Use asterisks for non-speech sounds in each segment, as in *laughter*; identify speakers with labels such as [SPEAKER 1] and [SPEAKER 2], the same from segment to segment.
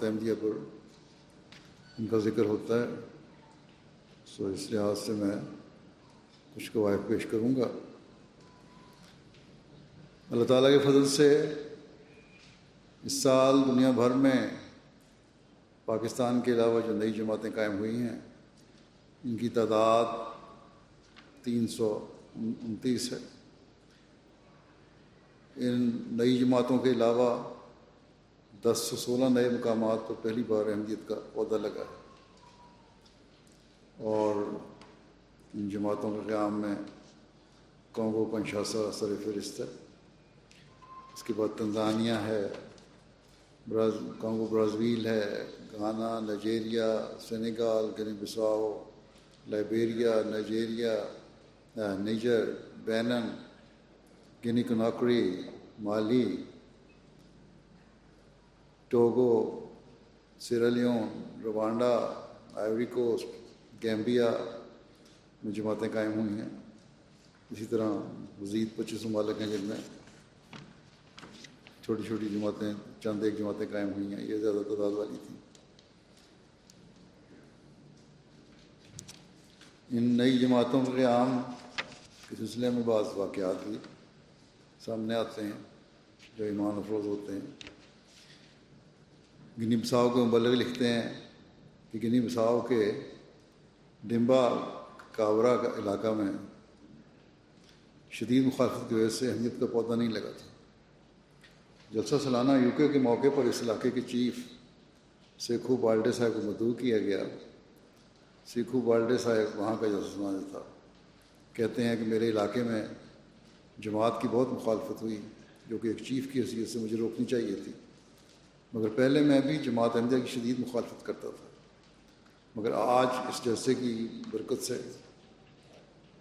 [SPEAKER 1] جماعت احمدیہ پر ان کا ذکر ہوتا ہے۔ سو اس لحاظ سے میں کچھ قواعد پیش کروں گا۔ اللہ تعالیٰ کے فضل سے اس سال دنیا بھر میں پاکستان کے علاوہ جو نئی جماعتیں قائم ہوئی ہیں، ان کی تعداد تین سو انتیس ہے۔ ان نئی جماعتوں کے علاوہ دس سے سولہ نئے مقامات پر پہلی بار احمدیت کا پودا لگا ہے۔ اور ان جماعتوں کے قیام میں کانگو کنشاسا سر فہرست ہے۔ اس کے بعد تنزانیہ ہے، براز کانگو برازویل ہے، Ghana, Nigeria, Senegal, Guinea Bissau, Liberia, Nigeria Niger Benin, Guinea Conakry Mali Togo Sierra Leone Rwanda, Ivory Coast, Gambia, میں جماعتیں قائم ہوئی ہیں۔ اسی طرح مزید پچیس ممالک ہیں جن میں چھوٹی چھوٹی جماعتیں، چند ایک جماعتیں قائم ہوئی ہیں، یہ زیادہ تعداد والی تھیں۔ ان نئی جماعتوں کے قیام کے سلسلے میں بعض واقعات بھی سامنے آتے ہیں جو ایمان افروز ہوتے ہیں۔ گنی بساؤ کے مبلغ لکھتے ہیں کہ گنی بساؤ کے ڈمبا کاورا کا علاقہ میں شدید مخالفت کی وجہ سے اہمیت کا پودا نہیں لگا تھا۔ جلسہ سالانہ یو کے موقع پر اس علاقے کے چیف سیکھو بالڈے صاحب کو مدعو کیا گیا۔ سیکھو بالڈے صاحب وہاں کا جلسہ سماج تھا کہتے ہیں کہ میرے علاقے میں جماعت کی بہت مخالفت ہوئی، جو کہ ایک چیف کی حیثیت سے مجھے روکنی چاہیے تھی۔ مگر پہلے میں بھی جماعت احمدیہ کی شدید مخالفت کرتا تھا۔ مگر آج اس جلسے کی برکت سے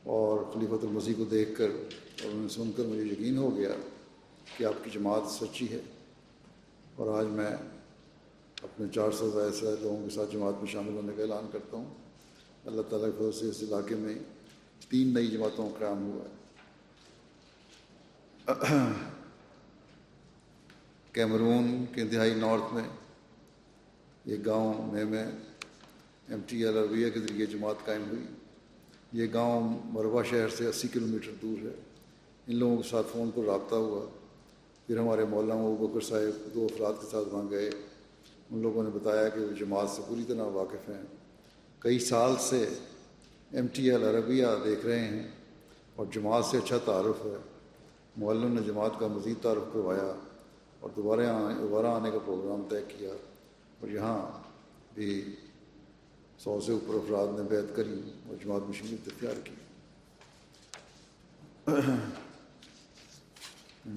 [SPEAKER 1] اور خلیفۃ المسیح کو دیکھ کر اور انہیں سن کر مجھے یقین ہو گیا کہ آپ کی جماعت سچی ہے۔ اور آج میں اپنے چار سو زائد سے لوگوں کے ساتھ جماعت میں شامل ہونے کا اعلان کرتا ہوں۔ اللہ تعالیٰ کی وجہ سے اس علاقے میں تین نئی جماعتوں کا قیام ہوا ہے۔ کیمرون کے انتہائی نارتھ میں ایک گاؤں میں میں ایم ٹی ایل عربیہ کے ذریعے جماعت قائم ہوئی۔ یہ گاؤں مروا شہر سے اسی کلو میٹر دور ہے۔ ان لوگوں کے ساتھ فون پر رابطہ ہوا۔ پھر ہمارے مولانا ابو بکر صاحب دو افراد کے ساتھ وہاں گئے۔ ان لوگوں نے بتایا کہ وہ جماعت سے پوری طرح واقف ہیں۔ کئی سال سے ایم ٹی ایل عربیہ دیکھ رہے ہیں اور جماعت سے اچھا تعارف ہے۔ معلم نے جماعت کا مزید تعارف کروایا۔ اور دوبارہ دوبارہ آنے کا پروگرام طے کیا اور یہاں بھی سو سے اوپر افراد نے بیعت کری اور جماعت میں اختیار کی۔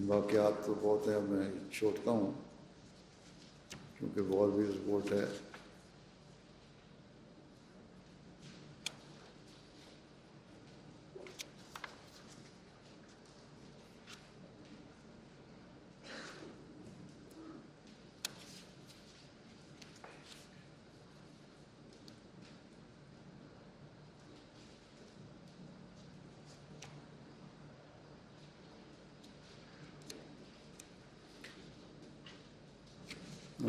[SPEAKER 1] واقعات تو بہت ہیں میں چھوٹتا ہوں کیونکہ وار بھی رپورٹ ہے۔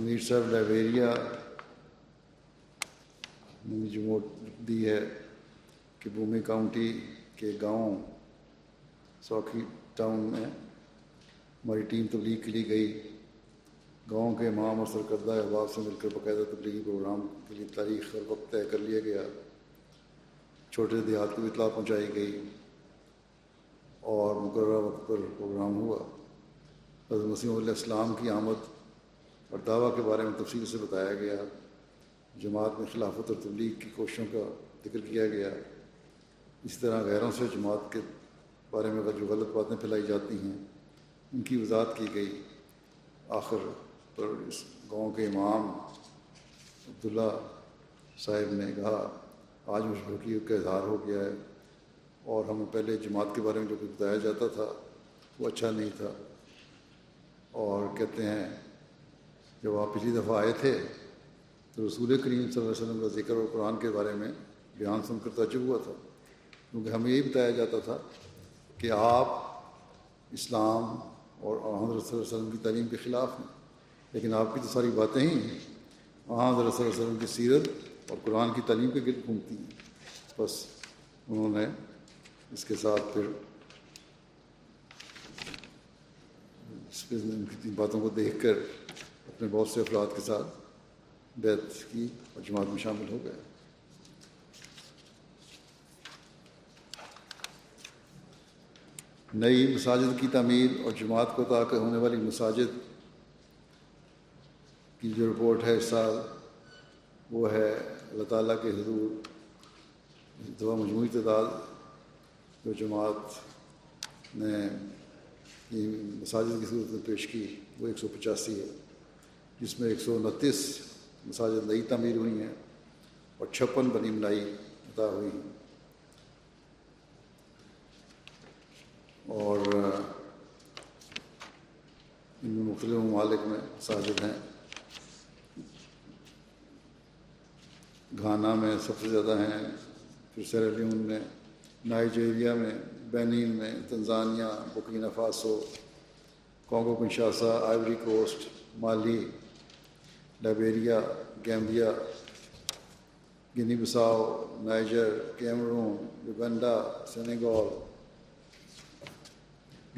[SPEAKER 1] امیر صاحب لائبریریا نے جو دی ہے کہ بومی کاؤنٹی کے گاؤں، سوکھی ٹاؤن میں ہماری ٹیم تبلیغ کے لیے گئی۔ گاؤں کے امام اور سرکردہ احباب سے مل کر باقاعدہ تبلیغی پروگرام کے لیے تاریخ اور وقت طے کر لیا گیا۔ چھوٹے دیہات کو اطلاع پہنچائی گئی اور مقررہ وقت پر پروگرام ہوا۔ حضرت مسیم علیہ السلام کی آمد اور دعویٰ کے بارے میں تفصیل سے بتایا گیا، جماعت میں خلافت اور تبلیغ کی کوششوں کا ذکر کیا گیا۔ اسی طرح غیروں سے جماعت کے بارے میں جو غلط باتیں پھیلائی جاتی ہیں، ان کی وضاحت کی گئی۔ آخر پر اس گاؤں کے امام عبداللہ صاحب نے کہا، آج مشبوقی کا اظہار ہو گیا ہے اور ہمیں پہلے جماعت کے بارے میں جو کچھ بتایا جاتا تھا وہ اچھا نہیں تھا۔ اور کہتے ہیں جب آپ پچھلی دفعہ آئے تھے، تو رسول کریم صلی اللہ علیہ وسلم کا ذکر اور قرآن کے بارے میں بیان سن کر تعجب ہوا تھا۔ کیونکہ ہمیں یہی بتایا جاتا تھا کہ آپ اسلام اور حضرت صلی اللہ علیہ وسلم کی تعلیم کے خلاف ہیں۔ لیکن آپ کی تو ساری باتیں ہی حضرت صلی اللہ علیہ وسلم کی سیرت اور قرآن کی تعلیم کے گرد گھومتی ہیں۔ بس انہوں نے اس کے ساتھ پھر کی باتوں کو دیکھ کر اپنے بہت سے افراد کے ساتھ بیت کی اور جماعت میں شامل ہو گئے۔ نئی مساجد کی تعمیر اور جماعت کو تاکہ ہونے والی مساجد کی جو رپورٹ ہے اس سال، وہ ہے اللہ تعالیٰ کے حضور دفعہ مجموعی تعداد جو جماعت نے مساجد کی صورت میں پیش کی، وہ ایک سو پچاسی ہے۔ جس میں ایک سو انتیس مساجد نئی تعمیر ہوئی ہیں اور چھپن بنی ملائی عطا ہوئی ہیں۔ اور ان میں مختلف ممالک میں مساجد ہیں۔ گھانا میں سب سے زیادہ ہیں، پھر سیرالیون میں، نائجیریا میں، بینین میں، Tanzania, Burkina Faso, Congo Kinshasa, Ivory Coast, Mali Liberia Gambia Guinea Bissau Niger Cameroon Uganda Senegal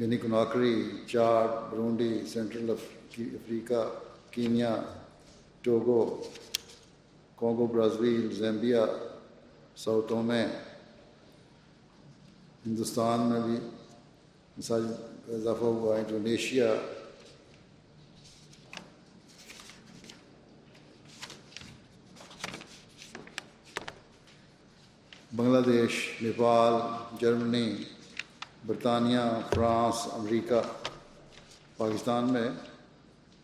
[SPEAKER 1] Guinea Conakry Chad Burundi central Africa Kenya Togo Congo Brazil Zambia ساؤتھوں میں ہندوستان میں بھی مثال اضافہ ہوا انڈونیشیا بنگلہ دیش، نیپال، جرمنی، برطانیہ، فرانس، امریکہ، پاکستان میں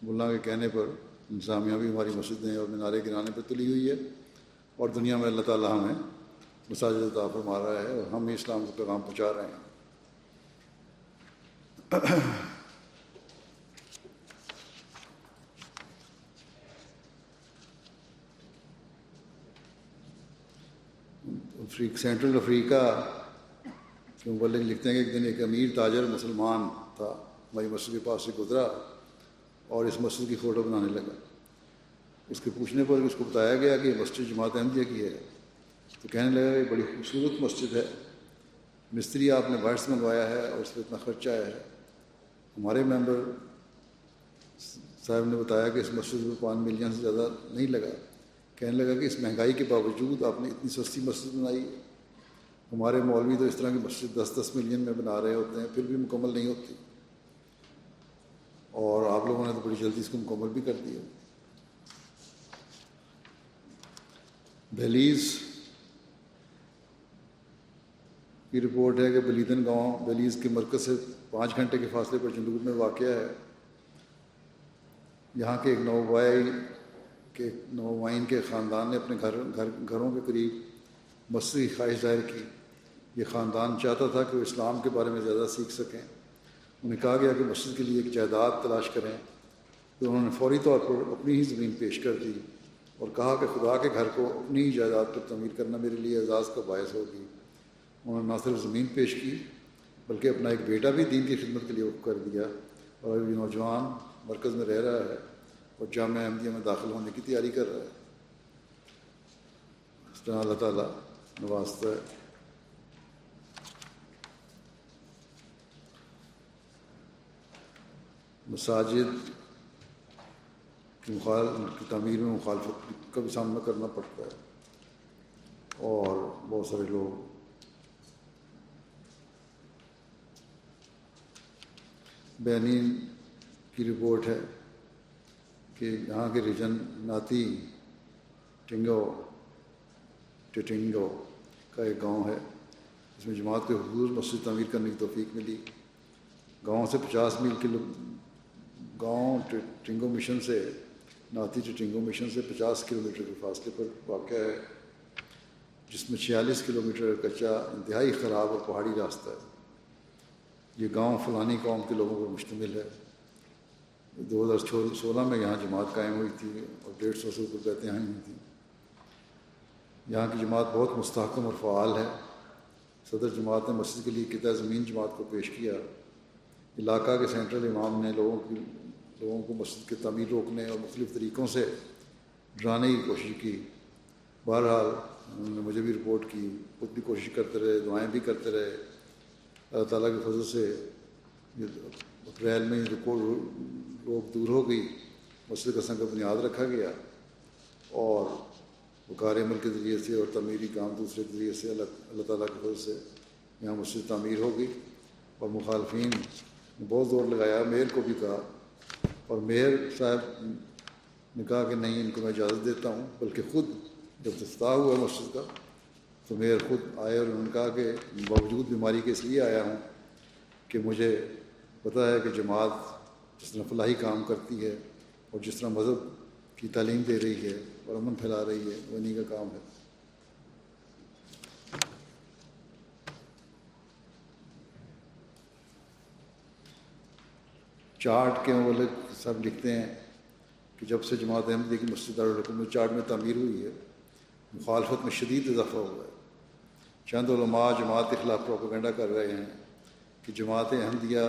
[SPEAKER 1] ملا کے کہنے پر انتظامیہ بھی ہماری مسجدیں اور مینارے گرانے پہ تلی ہوئی ہے اور دنیا میں اللہ تعالیٰ ہمیں مساجد عطا فرما رہا ہے اور ہم اسلام کو پیغام پہنچا رہے ہیں۔ سینٹرل افریقہ کے مبلک لکھتے ہیں کہ ایک دن ایک امیر تاجر مسلمان تھا ہماری مسجد کے پاس سے گزرا اور اس مسجد کی فوٹو بنانے لگا۔ اس کے پوچھنے پر اس کو بتایا گیا کہ مسجد جماعت احمدیہ کی ہے۔ تو کہنے لگا کہ بڑی خوبصورت مسجد ہے۔ مستری آپ نے باہر سے منگوایا ہے اور اس پہ اتنا خرچہ ہے۔ ہمارے ممبر صاحب نے بتایا کہ اس مسجد میں پانچ ملین سے زیادہ نہیں لگا۔ کہنے لگا کہ اس مہنگائی کے باوجود آپ نے اتنی سستی مسجد بنائی ہمارے مولوی تو اس طرح کی مسجد دس دس ملین میں بنا رہے ہوتے ہیں، پھر بھی مکمل نہیں ہوتی۔ اور آپ لوگوں نے تو بڑی جلدی اس کو مکمل بھی کر دیا۔ بلیز کی رپورٹ ہے کہ بلیدن گاؤں بلیز کے مرکز سے پانچ گھنٹے کے فاصلے پر جنوب میں واقع ہے۔ یہاں کے ایک نوبائی کے نوائن کے خاندان نے اپنے گھر گھر گھروں کے قریب مسیحی خواہش ظاہر کی۔ یہ خاندان چاہتا تھا کہ وہ اسلام کے بارے میں زیادہ سیکھ سکیں۔ انہیں کہا گیا کہ مسجد کے لیے ایک جائیداد تلاش کریں۔ تو انہوں نے فوری طور پر اپنی ہی زمین پیش کر دی اور کہا کہ خدا کے گھر کو اپنی ہی جائیداد پر تعمیر کرنا میرے لیے اعزاز کا باعث ہوگی۔ انہوں نے نہ صرف زمین پیش کی، بلکہ اپنا ایک بیٹا بھی دین کی خدمت کے لیے کر دیا۔ اور ابھی نوجوان مرکز میں رہ رہا ہے۔ اور جامعہ احمدیہ میں داخل ہونے کی تیاری کر رہا ہے۔ اس طرح اللہ تعالیٰ نوازتا ہے۔ مساجد کی مخال، کی تعمیر میں مخالفت کا بھی سامنا کرنا پڑتا ہے۔ اور بہت سارے لوگ۔ بینین کی رپورٹ ہے۔ کہ یہاں کے ریجن ناتی ٹنگو، ٹٹنگو کا ایک گاؤں ہے۔ اس میں جماعت کے حضور مسجد تعمیر کرنے کی توفیق ملی۔ گاؤں سے پچاس میل کلو، گاؤں ٹنگو مشن سے، ناتی ٹنگو مشن سے پچاس کلو میٹر کے فاصلے پر واقع ہے، جس میں چھیالیس کلو میٹر کچا انتہائی خراب اور پہاڑی راستہ ہے۔ یہ گاؤں فلانی قوم کے لوگوں پر مشتمل ہے۔ دو ہزار سولہ میں یہاں جماعت قائم ہوئی تھی اور ڈیڑھ سو سے اوپر بیتیں آئی ہوئی تھیں۔ یہاں کی جماعت بہت مستحکم اور فعال ہے۔ صدر جماعت نے مسجد کے لیے کتنا زمین جماعت کو پیش کیا۔ علاقہ کے سینٹرل امام نے لوگوں کی لوگوں کو مسجد کی تعمیر روکنے اور مختلف طریقوں سے ڈرانے کی کوشش کی۔ بہرحال، انہوں نے مجھے بھی رپورٹ کی، خود بھی کوشش کرتے رہے، دعائیں بھی کرتے رہے۔ اللہ تعالیٰ کے فضل سے اپریل میں رپورٹ روک دور ہو گئی، مسجد قسم کا بنیاد رکھا گیا اور وقار عمل کے ذریعے سے اور تعمیری کام دوسرے کے ذریعے سے اللہ اللہ تعالیٰ کے فضل سے یہاں مسجد تعمیر ہو گئی اور مخالفین نے بہت زور لگایا میئر کو بھی کہا اور میئر صاحب نے کہا کہ نہیں، ان کو میں اجازت دیتا ہوں، بلکہ خود جب افتتاح ہوا مسجد کا تو میئر خود آئے اور انہوں نے کہا کہ باوجود بیماری کے اس لیے آیا ہوں کہ مجھے پتہ ہے کہ جماعت جس طرح فلاحی کام کرتی ہے اور جس طرح مذہب کی تعلیم دے رہی ہے اور امن پھیلا رہی ہے، وہ انہیں کا کام ہے۔ چارٹ کے مولک سب لکھتے ہیں کہ جب سے جماعت احمدی کی مسجد دارالحکومت چارٹ میں تعمیر ہوئی ہے، مخالفت میں شدید اضافہ ہوا ہے۔ چند علماء جماعت کے خلاف پروپیگنڈا کر رہے ہیں کہ جماعت احمدیہ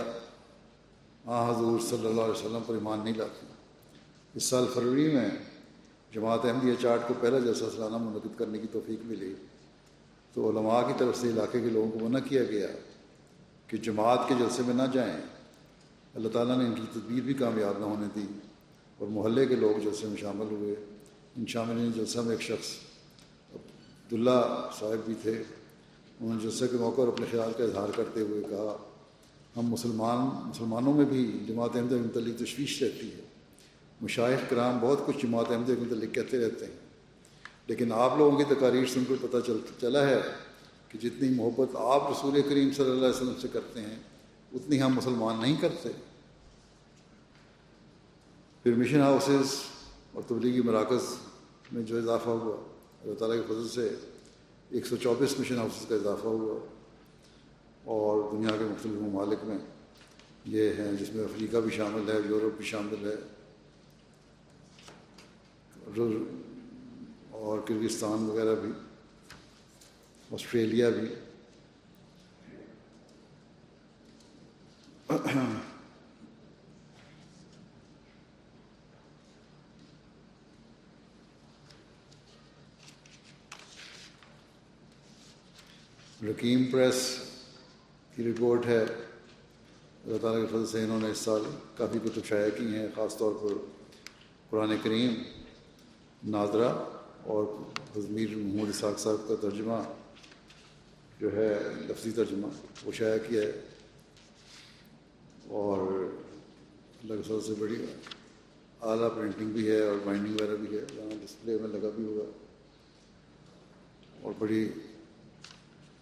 [SPEAKER 1] آ، حضور صلی اللہ علیہ وسلم پر ایمان نہیں لاتی اس سال فروری میں جماعت احمدیہ چارٹ کو پہلا جلسہ سالانہ منعقد کرنے کی توفیق ملی۔ تو علماء کی طرف سے علاقے کے لوگوں کو منع کیا گیا کہ جماعت کے جلسے میں نہ جائیں۔ اللہ تعالیٰ نے ان کی تدبیر بھی کامیاب نہ ہونے دی اور محلے کے لوگ جلسے میں شامل ہوئے۔ ان شامل جلسہ میں ایک شخص عبداللہ صاحب بھی تھے۔ انہوں نے جلسے کے موقع پر اپنے خیال کا اظہار کرتے ہوئے کہا ہم مسلمان مسلمانوں میں بھی جماعت احمد کے متعلق تشویش رہتی ہے۔ مشاہد کرام بہت کچھ جماعت احمد کے متعلق کہتے رہتے ہیں۔ لیکن آپ لوگوں کی تقاریر سن کر پتہ چل چلا ہے کہ جتنی محبت آپ رسول کریم صلی اللہ علیہ وسلم سے کرتے ہیں، اتنی ہم مسلمان نہیں کرتے۔ پھر مشن ہاؤسز اور تبلیغی مراکز میں جو اضافہ ہوا، اللہ تعالیٰ کے فضل سے ایک سو چوبیس مشن ہاؤسز کا اضافہ ہوا۔ اور دنیا کے مختلف ممالک میں یہ ہیں جس میں افریقہ بھی شامل ہے، یورپ بھی شامل ہے اور کرگستان وغیرہ بھی، آسٹریلیا بھی۔ رکیم پریس کی رپورٹ ہے۔ اللہ تعالیٰ کے فضل سے انہوں نے اس سال کافی کتب شائع کی ہیں، خاص طور پر قرآن کریم نادرہ اور حضمیر محمود اساق صاحب کا ترجمہ جو ہے، لفظی ترجمہ وہ شائع کیا ہے۔ اور اللہ کے فضل سے بڑی اعلیٰ پرنٹنگ بھی ہے اور بائنڈنگ وغیرہ بھی ہے وہاں ڈسپلے میں لگا بھی ہوگا اور بڑی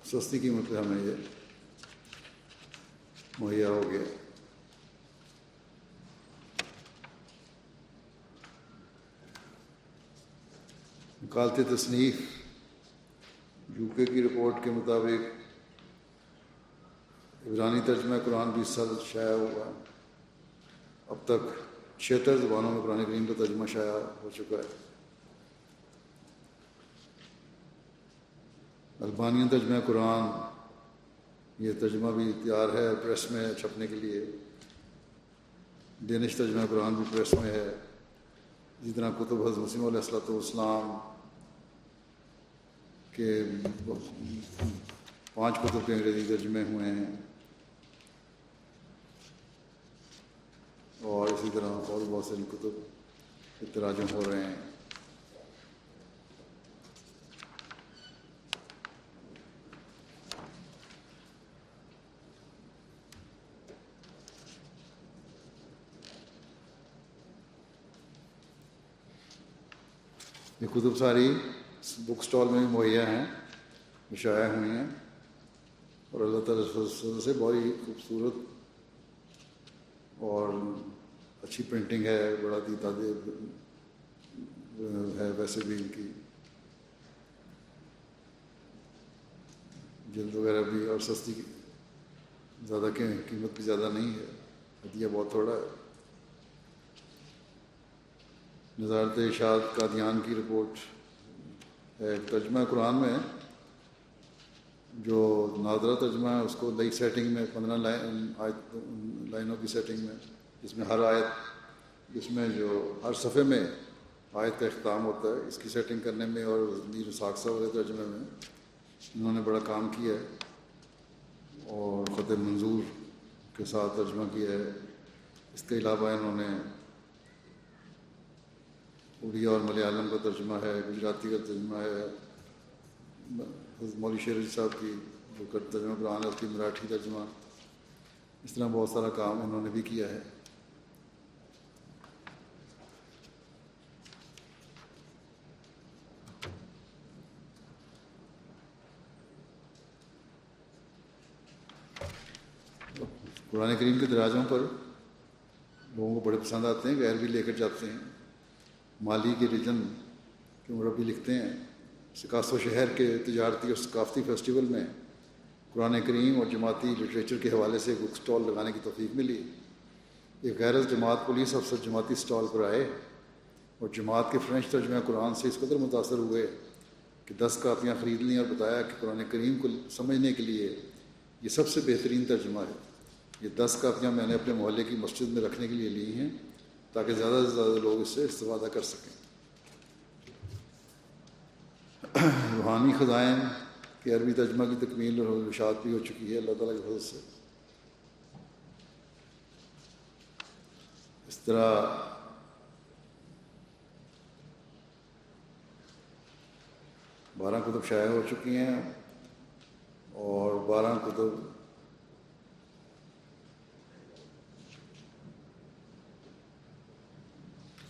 [SPEAKER 1] سستی قیمت پہ ہمیں یہ مہیا ہو گیا کالت تصنیف یو کے کی رپورٹ کے مطابق عبرانی ترجمہ قرآن بھی سال شائع ہوا اب تک چھہتر زبانوں میں قرآن کریم کا ترجمہ شائع ہو چکا ہے البانین ترجمہ قرآن یہ ترجمہ بھی تیار ہے پریس میں چھپنے کے لیے۔ ڈینش ترجمہ قرآن بھی پریس میں ہے۔ اسی طرح کتب حضرت وسیم علیہ السلۃ والسلام کے پانچ کتب کے انگریزی ترجمے ہوئے ہیں۔ اور اسی طرح اور بہت ساری کتب اتراجم ہو رہے ہیں۔ کتب ساری بک اسٹال میں بھی مہیا ہیں مشاع ہوئی ہیں۔ اور اللہ تعالیٰ سے بہت ہی خوبصورت اور اچھی پرنٹنگ ہے، بڑا دی ہے ویسے بھی ان کی۔ جلد وغیرہ بھی اور سستی زیادہ قیمت بھی زیادہ نہیں ہے۔ ہدیہ بہت تھوڑا ہے۔ نظارت اشاعت کا دھیان کی رپورٹ ہے۔ ترجمہ قرآن میں جو نادرہ ترجمہ ہے، اس کو نئی سیٹنگ میں، پندرہ لائن لائنوں کی سیٹنگ میں، جس میں ہر آیت، جس میں جو ہر صفحے میں آیت کا اختتام ہوتا ہے، اس کی سیٹنگ کرنے میں اور میر ساکسہ والے ترجمے میں انہوں نے بڑا کام کیا ہے۔ اور خط منظور کے ساتھ ترجمہ کیا ہے۔ اس کے علاوہ انہوں نے اڑیا اور ملیالم کا ترجمہ ہے، گجراتی کا ترجمہ ہے۔ مولوی شیر صاحب کی جو ترجمہ، قرآن ہے اس کی مراٹھی ترجمہ۔ اس طرح بہت سارا کام انہوں نے بھی کیا ہے۔ قرآن کریم کے دراجوں پر لوگوں کو بڑے پسند آتے ہیں، غیر بھی لے کر جاتے ہیں۔ مالی کے ریجن کے مربی لکھتے ہیں سکاس و شہر کے تجارتی اور ثقافتی فیسٹیول میں قرآن کریم اور جماعتی لٹریچر کے حوالے سے بک اسٹال لگانے کی توفیق ملی۔ ایک غیر جماعت پولیس افسر جماعتی اسٹال پر آئے اور جماعت کے فرینچ ترجمہ قرآن سے اس قدر متاثر ہوئے کہ دس کاپیاں خرید لیں اور بتایا کہ قرآن کریم کو سمجھنے کے لیے یہ سب سے بہترین ترجمہ ہے۔ یہ دس کاپیاں میں نے اپنے محلے کی مسجد میں رکھنے کے لیے لی ہیں۔ تاکہ زیادہ سے زیادہ لوگ اس سے استفادہ کر سکیں۔ روحانی خزائن کی عربی ترجمہ کی تکمیل اور اشاعت بھی ہو چکی ہے، اللہ تعالیٰ کی فضل سے۔ اس طرح بارہ کتب شائع ہو چکی ہیں اور بارہ کتب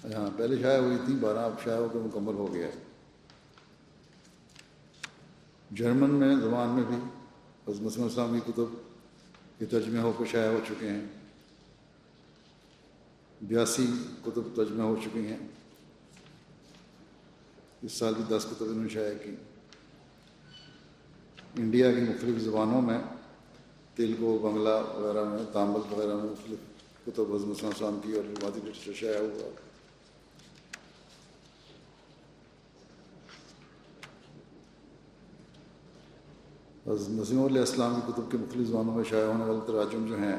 [SPEAKER 1] ہاں پہلے شائع ہوئی تھی بارہ اب شائع ہو کے مکمل ہو گیا ہے۔ جرمن میں، زبان میں بھی حضرت اسلام کی کتب کے ترجمے ہو کے شائع ہو چکے ہیں۔ بیاسی کتب ترجمہ ہو چکی ہیں۔ اس سال بھی دس کتب انہوں نے شائع کی۔ انڈیا کی مختلف زبانوں میں، تیلگو، بنگلہ وغیرہ میں، تامل وغیرہ میں مختلف کتب حضرت السلام کی اور روایتی لٹریچر شائع ہوا۔ نظیم علیہ السلام کی کتب کے مختلف زبانوں میں شائع ہونے والے تراجم جو ہیں،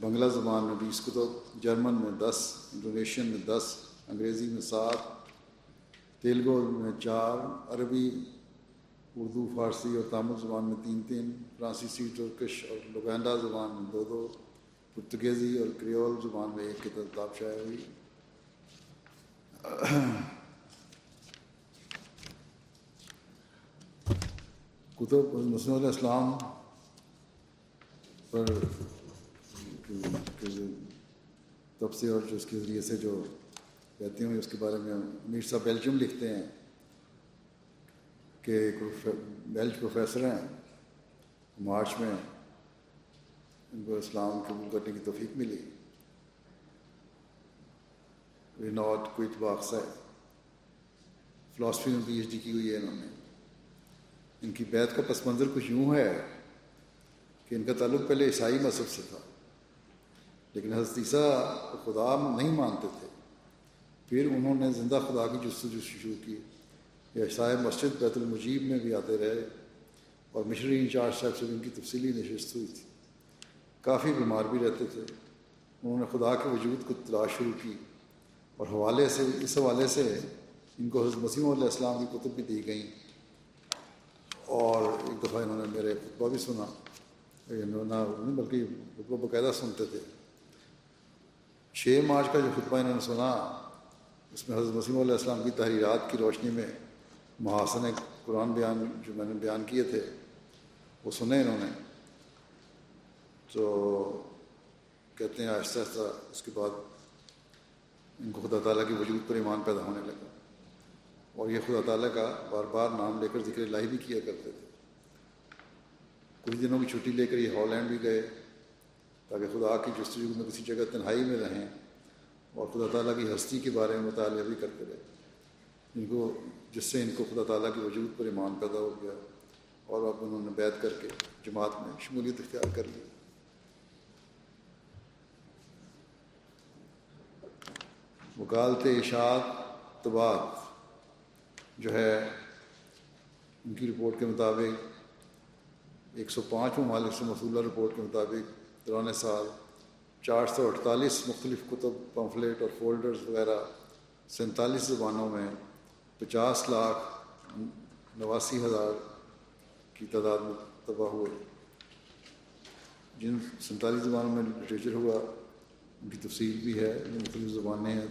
[SPEAKER 1] بنگلہ زبان میں بیس کتب، جرمن میں دس، انڈونیشین میں دس، انگریزی میں سات، تیلگو میں چار، عربی، اردو، فارسی اور تامل زبان میں تین تین، فرانسیسی ٹرکش اور لوگینڈا زبان میں دو دو، پرتگیزی اور کریول زبان میں ایک کتاب شائع ہوئی۔ کتب مسلم علیہ السلام پر تب سے اور جو اس کے ذریعے سے جو کہتے ہیں، اس کے بارے میں امیر صاحب بیلجیم لکھتے ہیں کہ ایک بیلچ پروفیسر ہیں، مارچ میں ان کو اسلام قبول کرنے کی توفیق ملی۔ ریناٹ کوئٹ باکس ہے۔ فلاسفی میں پی ایچ ڈی کی ہوئی ہے انہوں نے۔ ان کی بیت کا پس منظر کچھ یوں ہے کہ ان کا تعلق پہلے عیسائی مذہب سے تھا، لیکن حضرت عیسیٰ خدا نہیں مانتے تھے۔ پھر انہوں نے زندہ خدا کی جستجو شروع کی۔ یا عیسائی مسجد بیت المجیب میں بھی آتے رہے اور مشری انچارج صاحب سے ان کی تفصیلی نشست ہوئی تھی۔ کافی بیمار بھی رہتے تھے۔ انہوں نے خدا کے وجود کو تلاش شروع کی اور حوالے سے، اس حوالے سے ان کو حضرت مسیم علیہ السلام کی کتب بھی دی گئیں۔ اور ایک دفعہ انہوں نے میرے خطبہ بھی سنا یعنی نہ بلکہ خطبہ باقاعدہ سنتے تھے۔ چھ مارچ کا جو خطبہ انہوں نے سنا، اس میں حضرت مسیم علیہ السلام کی تحریرات کی روشنی میں محاسن قرآن بیان جو میں نے بیان کیے تھے، وہ سنے انہوں نے۔ تو کہتے ہیں آہستہ آہستہ اس کے بعد ان کو خدا تعالیٰ کی وجود پر ایمان پیدا ہونے لگا۔ اور یہ خدا تعالیٰ کا بار بار نام لے کر ذکر الہی بھی کیا کرتے تھے۔ کچھ دنوں کی چھٹی لے کر یہ ہالینڈ بھی گئے تاکہ خدا کی جستجو میں کسی جگہ تنہائی میں رہیں اور خدا تعالیٰ کی ہستی کے بارے میں مطالعہ بھی کرتے رہے۔ ان کو، جس سے ان کو خدا تعالیٰ کے وجود پر ایمان پیدا ہو گیا اور اب انہوں نے بیت کر کے جماعت میں شمولیت اختیار کر لی۔ وکالت اشاعت طباعت جو ہے، ان کی رپورٹ کے مطابق ایک سو پانچ ممالک سے مصولہ رپورٹ کے مطابق دوران سال چار سو اڑتالیس مختلف کتب پمفلیٹ اور فولڈرز وغیرہ سینتالیس زبانوں میں پچاس لاکھ نواسی ہزار کی تعداد میں تباہ ہوئے۔ جن سینتالیس زبانوں میں لٹریچر ہوا، ان کی تفصیل بھی ہے مختلف زبانیں ہیں،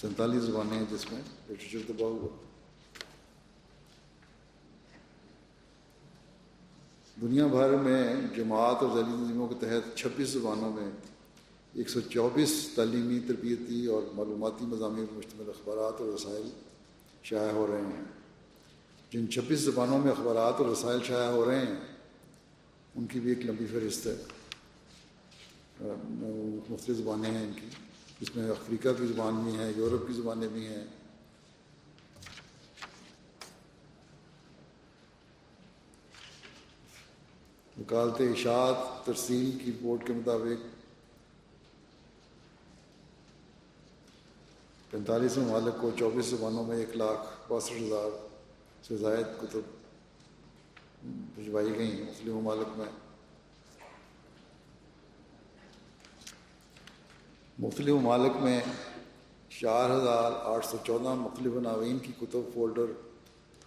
[SPEAKER 1] سینتالیس زبانیں ہیں جس میں لٹریچر تباہ ہوا۔ دنیا بھر میں جماعت اور ذیلی تنظیموں کے تحت چھبیس زبانوں میں ایک سو چوبیس تعلیمی تربیتی اور معلوماتی مضامین پر مشتمل اخبارات اور رسائل شائع ہو رہے ہیں۔ جن چھبیس زبانوں میں اخبارات اور رسائل شائع ہو رہے ہیں، ان کی بھی ایک لمبی فہرست ہے۔ مختلف زبانیں ہیں ان کی۔ جس میں افریقہ کی زبان بھی ہیں یورپ کی زبانیں بھی ہیں۔ وکالت اشاعت، ترسیل کی رپورٹ کے مطابق۔ پینتالیس ممالک کو چوبیس زبانوں میں ایک لاکھ باسٹھ ہزار سے زائد کتب بھجوائی گئیں مختلف ممالک میں۔ مختلف ممالک میں چار ہزار آٹھ سو چودہ مختلف عناوین کی کتب فولڈر،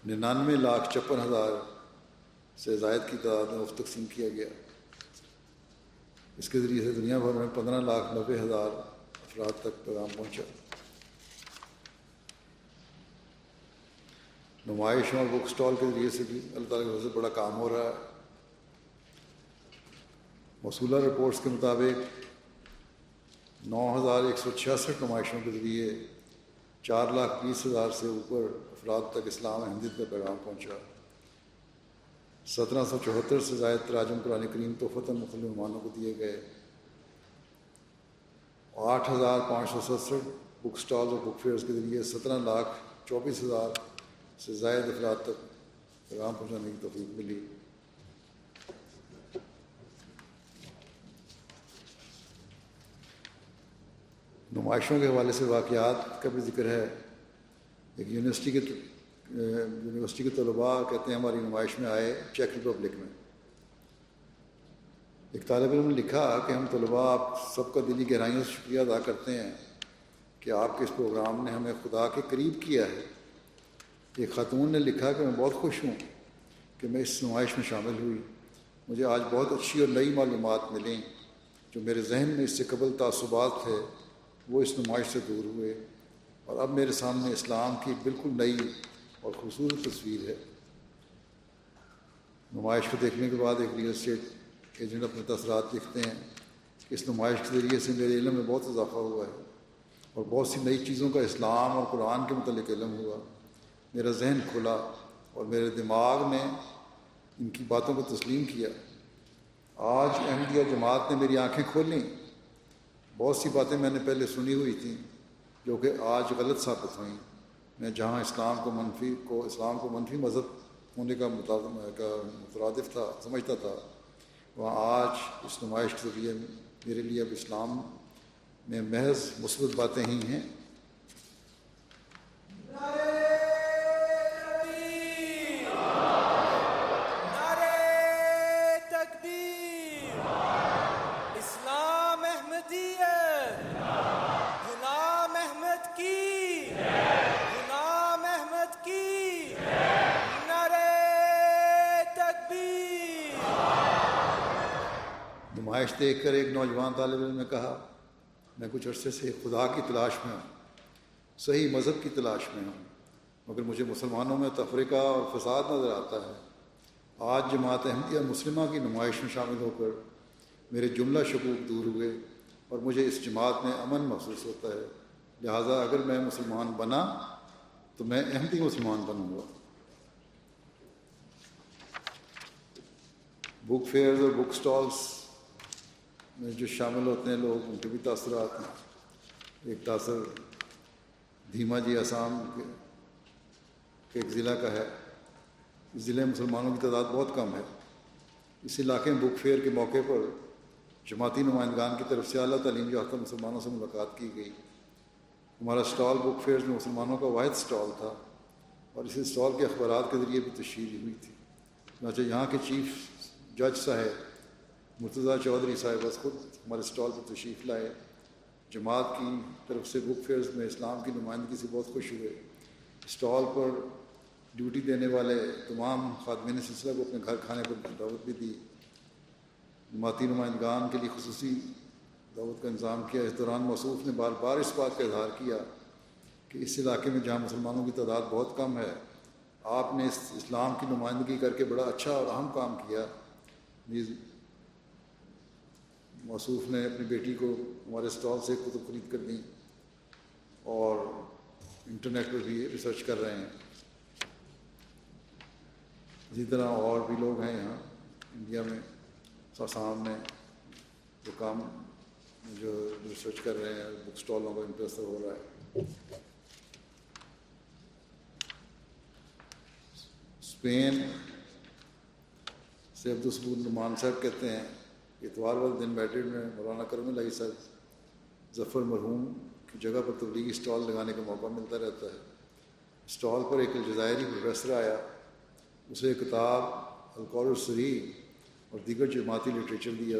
[SPEAKER 1] ننانوے لاکھ چھپن ہزار سے زائد کی تعداد میں مفت تقسیم کیا گیا۔ اس کے ذریعے سے دنیا بھر میں پندرہ لاکھ نوے ہزار افراد تک پیغام پہنچا۔ نمائشوں اور بک اسٹال کے ذریعے سے بھی اللہ تعالیٰ کی وجہ سے بڑا کام ہو رہا ہے۔ موصولہ رپورٹس کے مطابق نو ہزار ایک سو چھیاسٹھ نمائشوں کے ذریعے چار لاکھ بیس ہزار سے اوپر افراد تک اسلام ہندت کا پیغام پہنچا۔ سترہ سو چوہتر سے زائد تراجم قرآن کریم تو فتح مختلف مہمانوں کو دیے گئے آٹھ ہزار پانچ سو ستسٹھ بک اسٹال اور بک فیئرس کے ذریعے سترہ لاکھ چوبیس ہزار سے زائد افراد تک پیغام پہنچانے کی توفیق ملی۔ نمائشوں کے حوالے سے واقعات کا بھی ذکر ہے۔ ایک یونیورسٹی کے یونیورسٹی کے طلباء کہتے ہیں ہماری نمائش میں آئے چیک ریپبلک میں۔ ایک طالب علم نے لکھا کہ ہم طلباء آپ سب کا دلی گہرائیوں سے شکریہ ادا کرتے ہیں کہ آپ کے اس پروگرام نے ہمیں خدا کے قریب کیا ہے۔ ایک خاتون نے لکھا کہ میں بہت خوش ہوں کہ میں اس نمائش میں شامل ہوئی۔ مجھے آج بہت اچھی اور نئی معلومات ملیں۔ جو میرے ذہن میں اس سے قبل تعصبات تھے، وہ اس نمائش سے دور ہوئے۔ اور اب میرے سامنے اسلام کی بالکل نئی اور خوبصورت تصویر ہے۔ نمائش کو دیکھنے کے بعد ایک ریئل اسٹیٹ ایجنٹ اپنے تاثرات لکھتے ہیں کہ اس نمائش کے ذریعے سے میرے علم میں بہت اضافہ ہوا ہے اور بہت سی نئی چیزوں کا اسلام اور قرآن کے متعلق علم ہوا۔ میرا ذہن کھلا اور میرے دماغ نے ان کی باتوں کو تسلیم کیا۔ آج احمدیہ جماعت نے میری آنکھیں کھولیں۔ بہت سی باتیں میں نے پہلے سنی ہوئی تھیں جو کہ آج غلط ثابت ہوئیں۔ میں جہاں اسلام کو منفی کو اسلام کو منفی مذہب ہونے کا مترادف تھا، سمجھتا تھا، وہاں آج اس نمائش کے ذریعے میرے لیے اب اسلام میں محض مثبت باتیں ہی ہیں۔ دیکھ کر ایک نوجوان طالب علم نے کہا، میں کچھ عرصے سے خدا کی تلاش میں ہوں، صحیح مذہب کی تلاش میں ہوں، مگر مجھے مسلمانوں میں تفریقہ اور فساد نظر آتا ہے۔ آج جماعت احمدیہ مسلمہ کی نمائش میں شامل ہو کر میرے جملہ شکوک دور ہوئے اور مجھے اس جماعت میں امن محسوس ہوتا ہے۔ لہٰذا اگر میں مسلمان بنا، تو میں احمدی مسلمان بنوں گا۔ بک فیئرز اور بک سٹالس میں جو شامل ہوتے ہیں لوگ، ان کے بھی تاثرات ہیں۔ ایک تاثر دھیما جی آسام کے ایک ضلع کا ہے۔ اس ضلع میں مسلمانوں کی تعداد بہت کم ہے۔ اس علاقے میں بک فیئر کے موقع پر جماعتی نمائندگان کی طرف سے اعلیٰ تعلیم یافتہ مسلمانوں سے ملاقات کی گئی۔ ہمارا اسٹال بک فیئر میں مسلمانوں کا واحد اسٹال تھا، اور اس اسٹال کے اخبارات کے ذریعے بھی تشہیر ہوئی تھی۔ چنانچہ یہاں کے چیف جج صاحب مرتضیٰ چودھری صاحب بس خود ہمارے اسٹال پر تشریف لائے۔ جماعت کی طرف سے بک فیئرز میں اسلام کی نمائندگی سے بہت خوش ہوئے۔ اسٹال پر ڈیوٹی دینے والے تمام خاتمین سلسلہ کو اپنے گھر کھانے پر دعوت بھی دی۔ جماعتی نمائندگان کے لیے خصوصی دعوت کا انتظام کیا۔ اس دوران موصوف نے بار بار اس بات کا اظہار کیا کہ اس علاقے میں جہاں مسلمانوں کی تعداد بہت کم ہے، آپ نے اس اسلام کی نمائندگی کر کے بڑا اچھا اور اہم کام کیا۔ موصوف نے اپنی بیٹی کو ہمارے اسٹال سے کتب خرید کر دیں اور انٹرنیٹ پر بھی ریسرچ کر رہے ہیں۔ اسی طرح اور بھی لوگ ہیں یہاں انڈیا میں ساسام میں جو کام جو ریسرچ کر رہے ہیں، بک اسٹالوں کا انٹرسٹ ہو رہا ہے۔ اسپین سے عبدالسبول نعمان صاحب کہتے ہیں اتوار والے دن بیٹھے میں مولانا کرم اللہ صاحب، ظفر مرحوم کی جگہ پر تبلیغی اسٹال لگانے کا موقع ملتا رہتا ہے۔ اسٹال پر ایک الجزائری پروفیسر آیا، اسے کتاب القور السری اور دیگر جماعتی لٹریچر دیا۔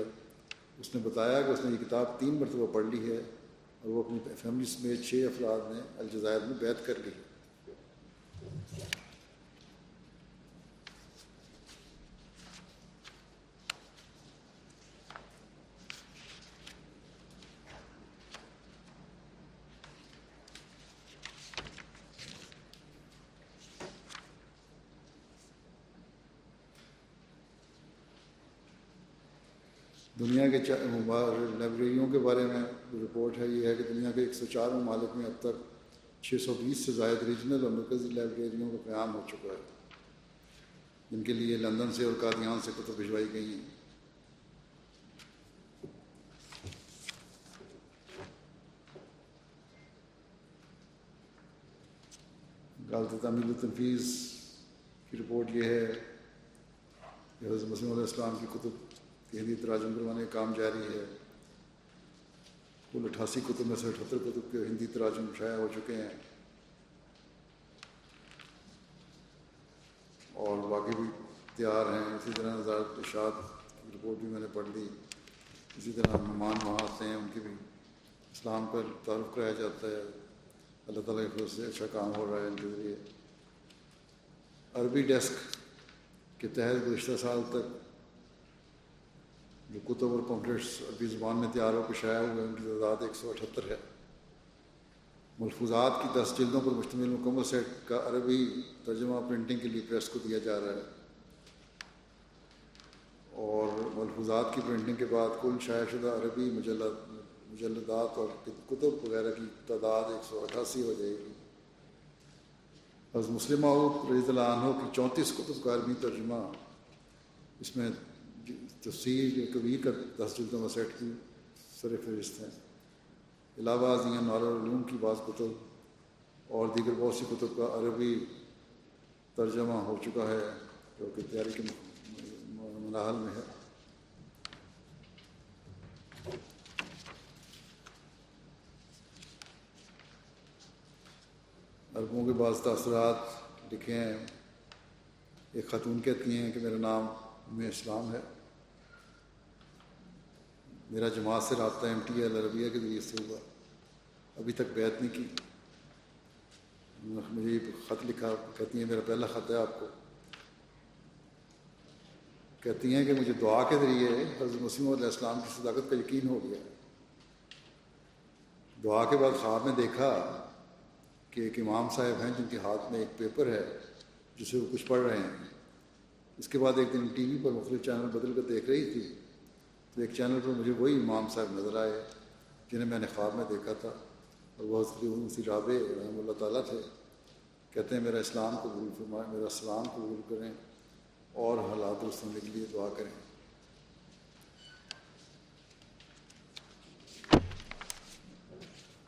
[SPEAKER 1] اس نے بتایا کہ اس نے یہ کتاب تین مرتبہ پڑھ لی ہے اور وہ اپنی فیملی سمیت چھ افراد نے الجزائر میں بیت کر لی۔ دنیا کے لائبریریوں کے بارے میں رپورٹ ہے، یہ ہے کہ دنیا کے ایک سو چار ممالک میں اب تک چھ سو بیس سے زائد ریجنل اور مرکزی لائبریریوں کا قیام ہو چکا ہے۔ جن کے لیے لندن سے اور قادیان سے کتب بھجوائی گئی ہیں۔ غالط تعمیل التنفیذ کی رپورٹ یہ ہے کہ حضرت مسلم علیہ السلام کی کتب ہندی تراجم کروانے کا کام جاری ہے۔ کل اٹھاسی کتب میں سے اٹھہتر کتب کے ہندی تراجم شائع ہو چکے ہیں۔ اور باقی بھی تیار ہیں۔ اسی طرح وزارت اشاعت کی رپورٹ بھی میں نے پڑھ لی۔ اسی طرح مہمان وہاں آتے ہیں، ان کی بھی اسلام پر تعارف کرایا جاتا ہے۔ اللہ تعالیٰ کی فضل سے اچھا کام ہو رہا ہے ان کے ذریعے۔ عربی ڈیسک کے تحت گزشتہ سال تک جو کتب اور پمفلیٹس عربی زبان میں تیار ہو کے شائع ہوئے ان کی تعداد ایک سو اٹھہتر ہے۔ ملفوظات کی دس جلدوں پر مشتمل مکمل سیٹ کا عربی ترجمہ پرنٹنگ کے لیے پریس کو دیا جا رہا ہے۔ اور ملفوظات کی پرنٹنگ کے بعد کل شائع شدہ عربی مجلد، مجلدات اور کتب وغیرہ کی تعداد ایک سو اٹھاسی ہو جائے گی۔ حضرت مسلم رضی اللہ عنہ کی چونتیس کتب کا عربی ترجمہ اس میں تفصیل کبیر کا دس جلدوں سیٹ کی، سر فہرست ہیں۔ علاوہ ازیں نارالعلوم کی بعض کتب، اور دیگر بہت سی کتب کا عربی ترجمہ ہو چکا ہے، جو کہ تیاری کے مراحل میں ہے۔ عربوں کے بعض تاثرات لکھے ہیں۔ ایک خاتون کہتی ہیں کہ میرا نام میں اسلام ہے۔ میرا جماعت سے رابطہ ایم ٹی ایل عربیہ کے ذریعے سے ہوا۔ ابھی تک بیعت نہیں کی۔ مجھے خط لکھا، کہتی ہیں، میرا پہلا خط ہے آپ کو۔ کہتی ہیں کہ مجھے دعا کے ذریعے حضرت مسیم علیہ السلام کی صداقت کا یقین ہو گیا۔ دعا کے بعد خواب میں دیکھا کہ ایک امام صاحب ہیں جن کے ہاتھ میں ایک پیپر ہے، جسے وہ کچھ پڑھ رہے ہیں۔ اس کے بعد ایک دن ٹی وی پر مختلف چینل بدل کر دیکھ رہی تھی۔ تو ایک چینل پر مجھے وہی امام صاحب نظر آئے جنہیں میں نے خواب میں دیکھا تھا اور وہ اسی رابع رحمۃ اللہ تعالیٰ تھے۔ کہتے ہیں، میرا اسلام قبول فرمائے، میرا اسلام قبول کریں اور حالات درست ہونے کے لیے دعا کریں۔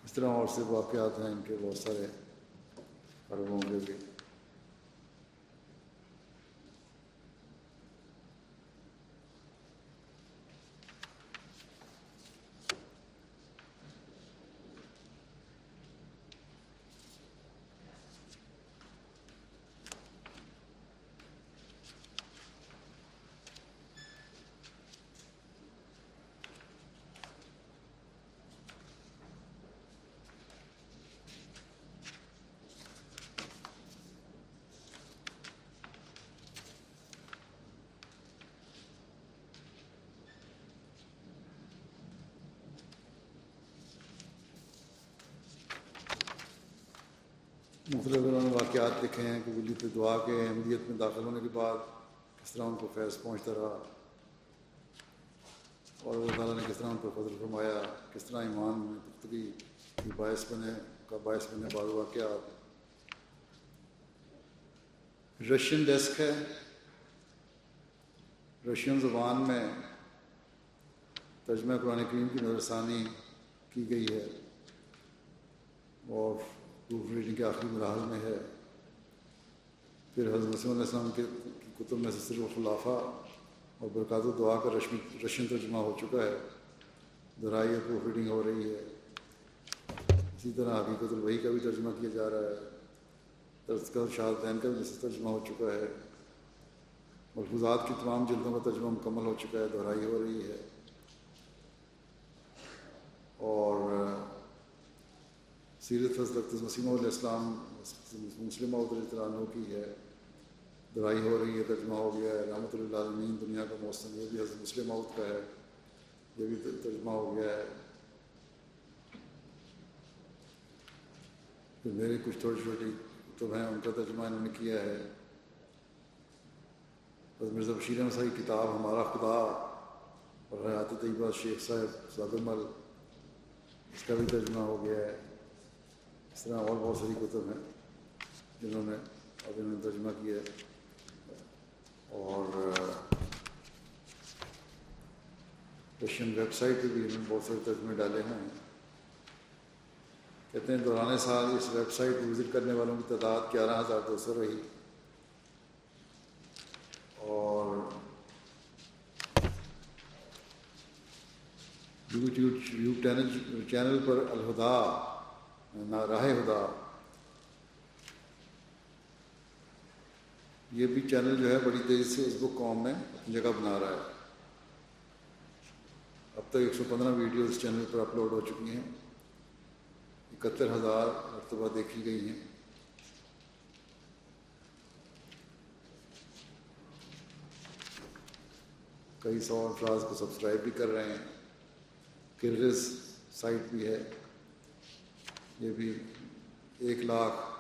[SPEAKER 1] اس طرح اور سے واقعات ہیں، ان کے بہت سارے عربوں کے بھی۔ مختلف انہوں نے واقعات لکھے ہیں قبولی پہ دعا کے احمدیت میں داخل ہونے کے بعد کس طرح ان کو فیض پہنچتا رہا۔ اور اللہ تعالیٰ نے کس طرح ان پر فضل فرمایا، کس طرح ایمان میں پختگی کی باعث بنے، کا باعث بنے بعض واقعات۔ رشین ڈیسک ہے۔ رشین زبان میں ترجمہ قرآن کریم کی نظر ثانی کی گئی ہے۔ اور پروف ریڈنگ کے آخری مراحل میں ہے۔ پھر حضرت علیہ السلام کے کتب میں سے صرف خلافہ اور برکات و دعا کا رشم رشن ترجمہ ہو چکا ہے۔ درائی پروف ریڈنگ ہو رہی ہے۔ اسی طرح حقیقت الوحی کا بھی ترجمہ کیا جا رہا ہے۔ تذکر شہادین کا بھی جیسے ترجمہ ہو چکا ہے۔ ملفوظات کی تمام جلدوں کا ترجمہ مکمل ہو چکا ہے۔ دہرائی ہو رہی ہے۔ اور سیرت حضرت وسیم علیہ السلام مسلم علیہ عنہ کی ہے درائی ہو رہی ہے ترجمہ ہو گیا ہے رحمۃ اللہ عالمین دنیا کا موسم یہ بھی حضرت مسلم عود کا ہے یہ بھی ترجمہ ہو گیا ہے پھر میری کچھ چھوٹی چھوٹی کتب ہیں ان کا ترجمہ انہوں نے کیا ہے حضرت مرزا بشیر احمد صاحب کی کتاب ہمارا خدا اور حیات طیبہ شیخ صاحب زادمل اس کا بھی ترجمہ ہو گیا ہے اس طرح اور بہت ساری کتب ہیں جنہوں نے اب انہوں نے ترجمہ کیا ہے اور رشین ویب سائٹ پہ بھی انہوں نے بہت سارے ترجمے ڈالے ہیں کہتے ہیں دوران سال اس ویب سائٹ پہ وزٹ کرنے والوں کی تعداد گیارہ ہزار دو سو رہی اور یوٹیوب چینل پر الہدا راہ خدا۔ یہ بھی چینل جو ہے بڑی تیزی سے اس بک قوم میں اپنی جگہ بنا رہا ہے۔ اب تک ایک سو پندرہ ویڈیو اس چینل پر اپلوڈ ہو چکی ہیں۔ اکہتر ہزار مرتبہ دیکھی گئی ہیں۔ کئی سو افراد کو سبسکرائب بھی کر رہے ہیں۔ کرغز سائٹ بھی ہے۔ یہ بھی ایک لاکھ،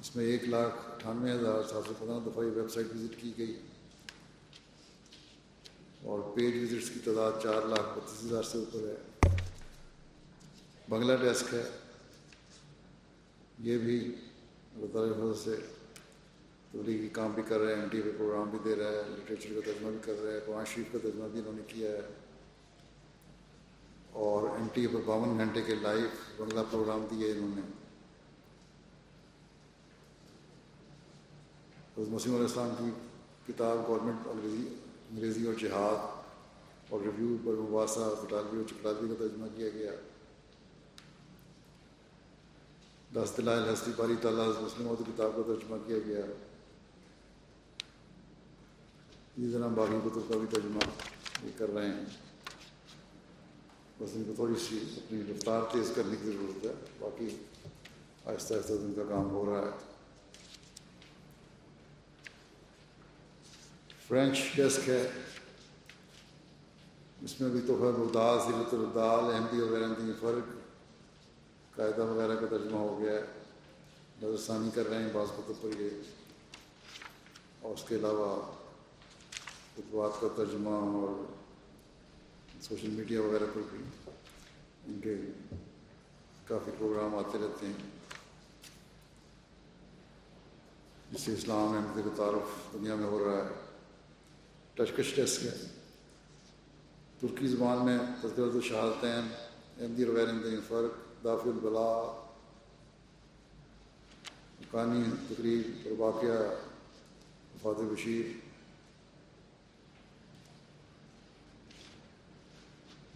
[SPEAKER 1] اس میں ایک لاکھ اٹھانوے ہزار سات سو پندرہ دفعہ یہ ویب سائٹ وزٹ کی گئی۔ اور پیج وزٹس کی تعداد چار لاکھ بتیس ہزار سے اوپر ہے۔ بنگلہ ڈیسک ہے۔ یہ بھی اللہ تعالیٰ سے تبلیغی کام بھی کر رہے ہیں این ٹی وی پروگرام بھی دے رہا ہے لٹریچر کا ترجمہ بھی کر رہا ہے، قرآن شریف کا ترجمہ بھی انہوں نے کیا ہے۔ اور این ٹی پر باون گھنٹے کے لائیو بنگلہ پروگرام دیے انہوں نے۔ مسیم علیہ السلام کی کتاب گورنمنٹ انگریزی انگریزی اور جہاد اور ریویو پر مباحثہ بٹالوی اور چکلاوی کا ترجمہ کیا گیا۔ دس دلائل ہستی پاری تعالیٰ مسلم کی کتاب کا ترجمہ کیا گیا۔ اسی طرح باقی کتب کا بھی ترجمہ یہ کر رہے ہیں۔ بس ان کو تھوڑی سی اپنی رفتار تیز کرنے کی ضرورت ہے۔ باقی آہستہ آہستہ ان کا کام ہو رہا ہے۔ فرینچ ڈیسک ہے۔ اس میں بھی تو خیر رداس الدال احمدی وغیرہ کی فرق۔ قاعدہ وغیرہ کا ترجمہ ہو گیا ہے۔ نظر ثانی کر رہے ہیں بعض کتب پر یہ۔ اور اس کے علاوہ خطبات کا ترجمہ اور سوشل میڈیا وغیرہ پر بھی ان کے کافی پروگرام آتے رہتے ہیں۔ جس سے اسلام احمد کا تعارف دنیا میں ہو رہا ہے۔ ٹچکش ٹیسٹ ہے ترکی زبان میں تذکرت و شہادتین احمدی وغیرہ فرق دافی البلا مکانی تقریب اور واقعہ، وفات بشیر۔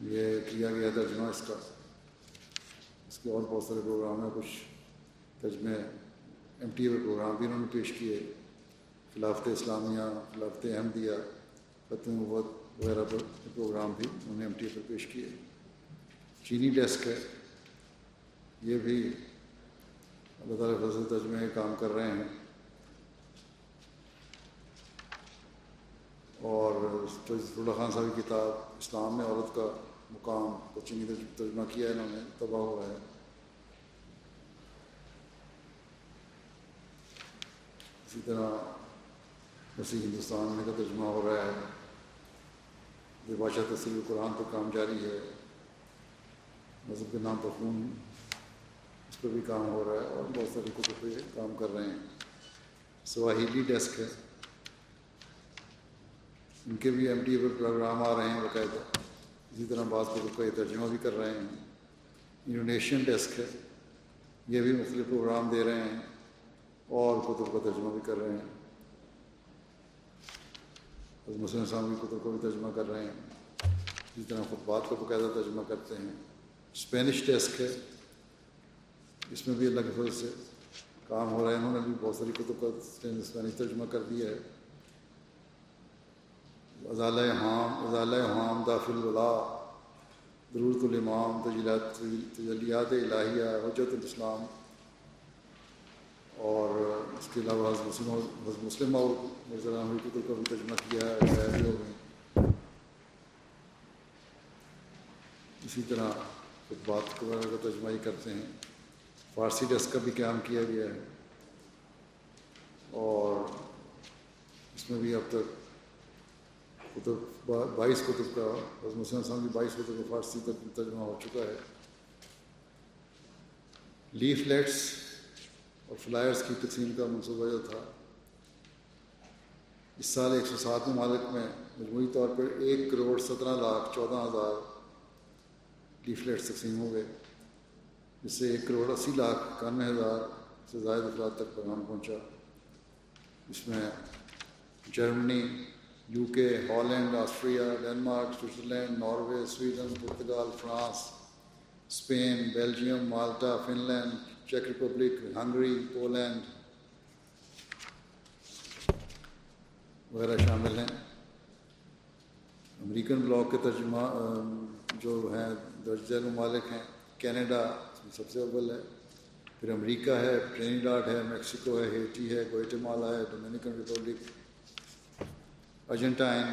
[SPEAKER 1] یہ کیا گیا ترجمہ اس کا؟ اس کے اور بہت سارے پروگرام ہیں، کچھ ترجمے ایم ٹی اے پروگرام بھی انہوں نے پیش کیے، خلافت اسلامیہ، خلافت احمدیہ ختم وبت وغیرہ پر پروگرام بھی انہوں نے ایم ٹی اے پر پیش کیے۔ چینی ڈیسک ہے۔ یہ بھی اللہ تعالیٰ فضل تجمے کام کر رہے ہیں۔ اور اللہ خان صاحب کی کتاب اسلام میں عورت کا مقام کو چینی ترجمہ کیا ہے انہوں نے، تباہ ہوا ہے۔ اسی طرح وسیع ہندوستان میں کا ترجمہ ہو رہا ہے۔ یہ بادشاہ تصویر قرآن پر کام جاری ہے۔ مذہب کے نام پر خون اس پہ بھی کام ہو رہا ہے اور بہت سارے کتب پہ کام کر رہے ہیں۔ سواہیلی ڈیسک ہے۔ ان کے بھی ایم ٹی اے پہ پروگرام آ رہے ہیں باقاعدہ۔ اسی طرح بعض کتب کا یہ ترجمہ بھی کر رہے ہیں، انڈونیشین ڈیسک ہے، یہ بھی مختلف پروگرام دے رہے ہیں اور کتب کا ترجمہ بھی کر رہے ہیں۔ مسلم اسلامی کتب کا بھی ترجمہ کر رہے ہیں۔ اسی طرح خطبات کا باقاعدہ ترجمہ کرتے ہیں۔ اسپینش ڈیسک ہے۔ اس میں بھی اللہ کے فضل سے کام ہو رہا ہے۔ انہوں نے بھی بہت ساری کتب کا اسپینی ترجمہ کر دیا ہے۔ ازال حام ازال حام دافل اللہ ضرورت الامام تجلیات تجلیات الہیہ حجت الاسلام، اور اس کے علاوہ حضرت مسلم اور مرزا ہوئی کتب کا بھی ترجمہ کیا ہے میں۔ اسی طرح بات کا ترجمہ ہی کرتے ہیں، فارسی ڈیسک کا بھی قیام کیا گیا ہے۔ اور اس میں بھی اب تک کتب بائیس کتب کا مسلم السلام کی بائیس کتب کا فارسی تک ترجمہ ہو چکا ہے۔ لیف لیٹس اور فلائرس کی تقسیم کا منصوبہ جو تھا، اس سال ایک سو سات ممالک میں مجموعی طور پر ایک کروڑ سترہ لاکھ چودہ ہزار لیفلیٹس تقسیم ہو گئے، جس سے ایک کروڑ اسی لاکھ اکانوے ہزار سے زائد افراد تک پیغام پہنچا۔ اس میں Germany U K Holland Austria Denmark Switzerland Norway Sweden Portugal France Spain Belgium Malta Finland check Republic Hungary Poland وغیرہ شامل ہیں امریکن بلاک کے ترجمہ جو ہیں درج ذیل ممالک ہیں کینیڈا سب سے اول ہے پھر امریکہ ہے ٹرینیڈاڈ ہے میکسیکو ہے ہیٹی ہے گوئٹمالا ہے Dominican Republic Argentina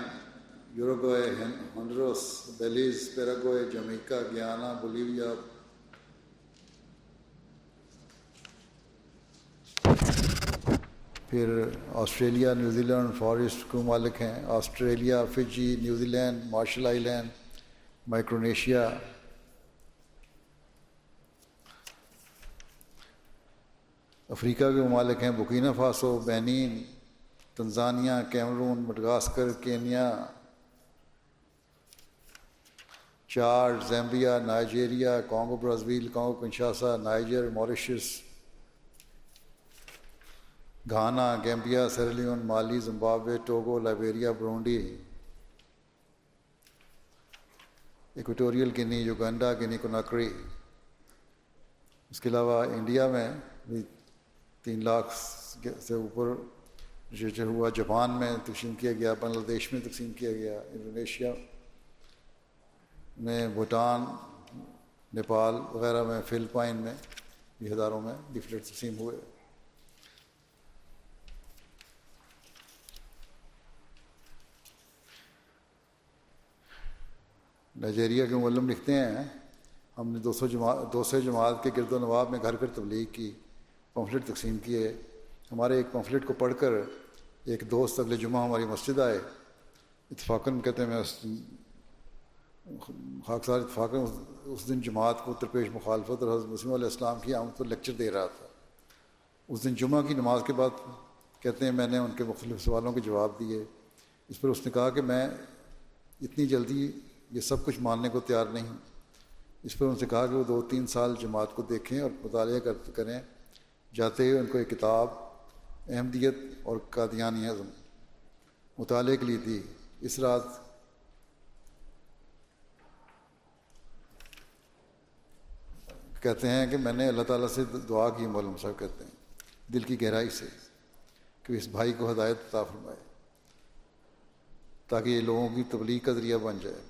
[SPEAKER 1] Uruguay Honduras Belize Paraguay Jamaica Guyana Bolivia پھر آسٹریلیا نیوزی لینڈ فارسٹ کو مالک ہیں Australia Fiji New Zealand Marshall Island Micronesia افریقہ کے ممالک ہیں Burkina Faso Benin Tanzania, Cameroon, Madagascar, Kenya, چار Zambia Nigeria, Congo, Brazzaville, Congo, Kinshasa, Niger, Mauritius, Ghana, Gambia Sierra Leone Mali, Zimbabwe, Togo, Liberia Burundi Equatorial Guinea, Uganda, Guinea کنکری اس کے علاوہ India میں بھی تین لاکھ سے اوپر جو ہوا جاپان میں تقسیم کیا گیا، بنگلہ دیش میں تقسیم کیا گیا، انڈونیشیا میں، بھوٹان، نیپال وغیرہ میں فلپائن میں بھی ہزاروں میں ڈفلیٹ تقسیم ہوئے۔ نائجیریا کے مولم لکھتے ہیں، ہم نے دو سو جماعت، دو سو جماعت کے گرد و نواب میں گھر گھر تبلیغ کی، پمفلٹ تقسیم کیے۔ ہمارے ایک پمفلٹ کو پڑھ کر ایک دوست اگلے جمعہ ہماری مسجد آئے، اتفاقاً کہتے ہیں میں خاکسار اتفاق اس دن جماعت کو ترپیش مخالفت اور حضرت مسلم علیہ السلام کی آمد پر لیکچر دے رہا تھا۔ اس دن جمعہ کی نماز کے بعد کہتے ہیں میں نے ان کے مختلف سوالوں کے جواب دیے۔ اس پر اس نے کہا کہ میں اتنی جلدی یہ سب کچھ ماننے کو تیار نہیں۔ اس پر ان سے کہا کہ وہ دو تین سال جماعت کو دیکھیں اور مطالعہ کریں، جاتے ہوئے ان کو ایک کتاب احمدیت اور قادیانی اعظم مطالعے کے لیے دی۔ اس رات کہتے ہیں کہ میں نے اللہ تعالیٰ سے دعا کی مولم صاحب کہتے ہیں، دل کی گہرائی سے کہ اس بھائی کو ہدایت عطا فرمائے تاکہ یہ لوگوں کی تبلیغ کا ذریعہ بن جائے۔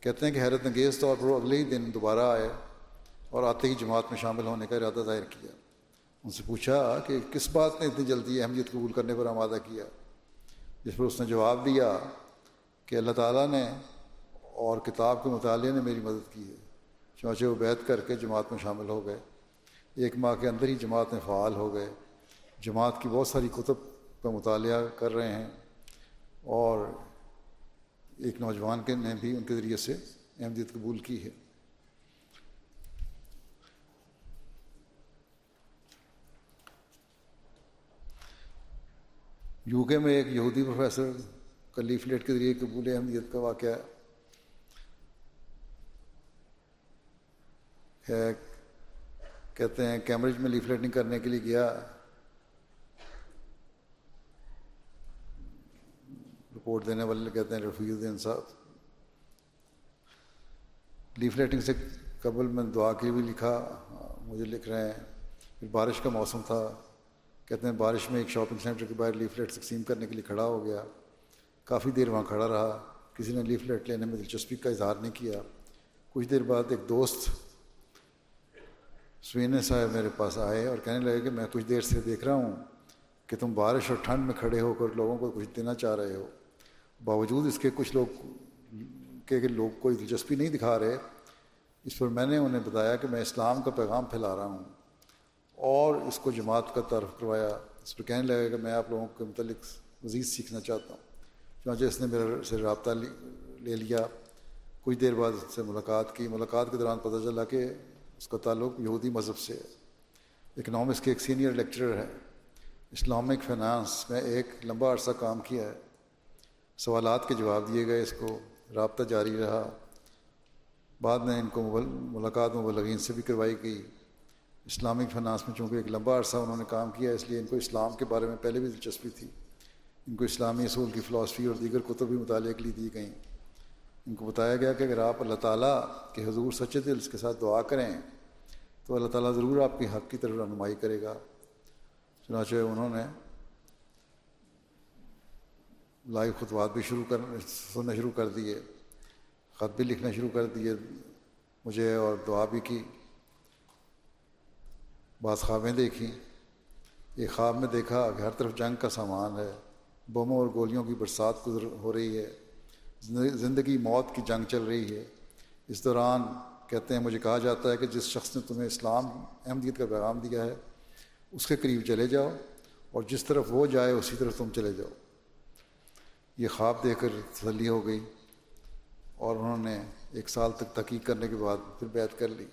[SPEAKER 1] کہتے ہیں کہ حیرت انگیز طور پر اگلے ہی دن دوبارہ آئے اور آتے ہی جماعت میں شامل ہونے کا ارادہ ظاہر کیا۔ ان سے پوچھا کہ کس بات نے اتنی جلدی اہمیت قبول کرنے پر آمادہ کیا؟ جس پر اس نے جواب دیا کہ اللہ تعالیٰ نے اور کتاب کے مطالعے نے میری مدد کی ہے۔ چونچہ وہ بیت کر کے جماعت میں شامل ہو گئے۔ ایک ماہ کے اندر ہی جماعت میں فعال ہو گئے۔ جماعت کی بہت ساری کتب کا مطالعہ کر رہے ہیں اور ایک نوجوان کے نے بھی ان کے ذریعے سے احمدیت قبول کی ہے۔ یو کے میں ایک یہودی پروفیسر کا لیفلیٹ کے ذریعے قبول احمدیت کا واقعہ ہے۔ کہتے ہیں کیمبرج میں لیفلیٹنگ کرنے کے لیے گیا۔ رپورٹ دینے والے کہتے ہیں رفیع الدین صاحب۔ لیفلیٹنگ سے قبل میں دعا کے بھی لکھا۔ مجھے لکھ رہے ہیں۔ پھر بارش کا موسم تھا۔ کہتے ہیں بارش میں ایک شاپنگ سینٹر کے باہر لیفلیٹ تقسیم کرنے کے لیے کھڑا ہو گیا۔ کافی دیر وہاں کھڑا رہا۔ کسی نے لیفلیٹ لینے میں دلچسپی کا اظہار نہیں کیا۔ کچھ دیر بعد ایک دوست سوینے صاحب میرے پاس آئے اور کہنے لگے کہ میں کچھ دیر سے دیکھ رہا ہوں کہ تم بارش اور ٹھنڈ میں کھڑے ہو کر لوگوں کو کچھ دینا چاہ رہے ہو۔ باوجود اس کے کچھ لوگ کہ لوگ کوئی دلچسپی نہیں دکھا رہے، اس پر میں نے انہیں بتایا کہ میں اسلام کا پیغام پھیلا رہا ہوں۔ اور اس کو جماعت کا تعارف کروایا۔ اس پر کہنے لگا کہ میں آپ لوگوں کے متعلق مزید سیکھنا چاہتا ہوں۔ چنانچہ اس نے میرے سے رابطہ لے لیا۔ کچھ دیر بعد اس سے ملاقات کی۔ ملاقات کے دوران پتہ چلا کہ اس کا تعلق یہودی مذہب سے ہے۔ اکنامکس کے ایک سینئر لیکچرر ہے۔ اسلامک فائنانس میں ایک لمبا عرصہ کام کیا ہے۔ سوالات کے جواب دیے گئے۔ اس کو رابطہ جاری رہا۔ بعد میں ان کو ملاقات مبلغین سے بھی کروائی گئی۔ اسلامک فنانس میں چونکہ ایک لمبا عرصہ انہوں نے کام کیا، اس لیے ان کو اسلام کے بارے میں پہلے بھی دلچسپی تھی۔ ان کو اسلامی اصول کی فلاسفی اور دیگر کتب بھی مطالعے کے لیے دی گئیں۔ ان کو بتایا گیا کہ اگر آپ اللہ تعالیٰ کے حضور سچے دل کے ساتھ دعا کریں، تو اللہ تعالیٰ ضرور آپ کی حق کی طرف رہنمائی کرے گا۔ چنانچہ انہوں نے لائیو خطوات بھی شروع کر سننا شروع کر دیے، خط بھی لکھنا شروع کر دیے، مجھے اور دعا بھی کی۔ بعض خوابیں دیکھیں ایک خواب میں دیکھا کہ ہر طرف جنگ کا سامان ہے، بموں اور گولیوں کی برسات گزر ہو رہی ہے۔ زندگی موت کی جنگ چل رہی ہے۔ اس دوران کہتے ہیں، مجھے کہا جاتا ہے کہ جس شخص نے تمہیں اسلام، احمدیت کا پیغام دیا ہے، اس کے قریب چلے جاؤ اور جس طرف وہ جائے، اسی طرف تم چلے جاؤ۔ یہ خواب دے کر تسلی ہو گئی اور انہوں نے ایک سال تک تحقیق کرنے کے بعد پھر بیت کر لی۔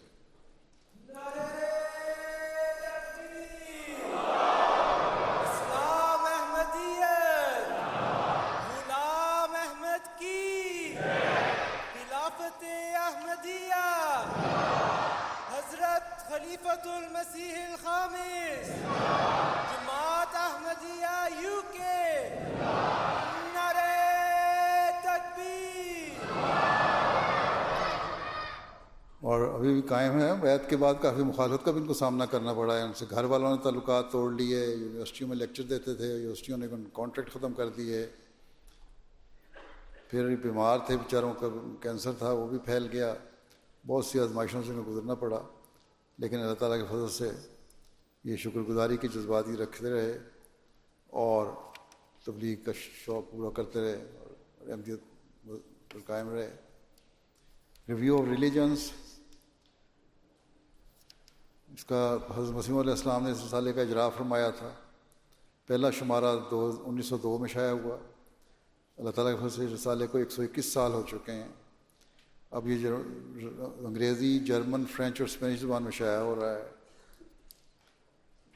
[SPEAKER 2] الخامس. جماعت احمدیہ یو کے. نعرہ تکبیر.
[SPEAKER 1] اور ابھی بھی قائم ہے بیت کے بعد کافی مخالفت کا بھی ان کو سامنا کرنا پڑا ہے. ان سے گھر والوں نے تعلقات توڑ لیے. یونیورسٹیوں میں لیکچر دیتے تھے. یونیورسٹیوں نے کانٹریکٹ ختم کر دیے. پھر بیمار تھے بیچاروں کا. کینسر تھا. وہ بھی پھیل گیا. بہت سی آزمائشوں سے انہیں گزرنا پڑا. لیکن اللہ تعالیٰ کے فضل سے یہ شکر گزاری کے جذبات ہی رکھتے رہے اور تبلیغ کا شوق پورا کرتے رہے اور احمدیت قائم رہے۔ ریویو آف ریلیجنس اس کا حضرت مسیم علیہ السلام نے اس رسالے کا اجرا فرمایا تھا۔ پہلا شمارہ دو انیس سو دو میں شائع ہوا۔ اللہ تعالیٰ کے فضل رسالے کو ایک سو اکیس سال ہو چکے ہیں۔ اب یہ انگریزی، جرمن، فرینچ اور اسپینش زبان میں شائع ہو رہا ہے۔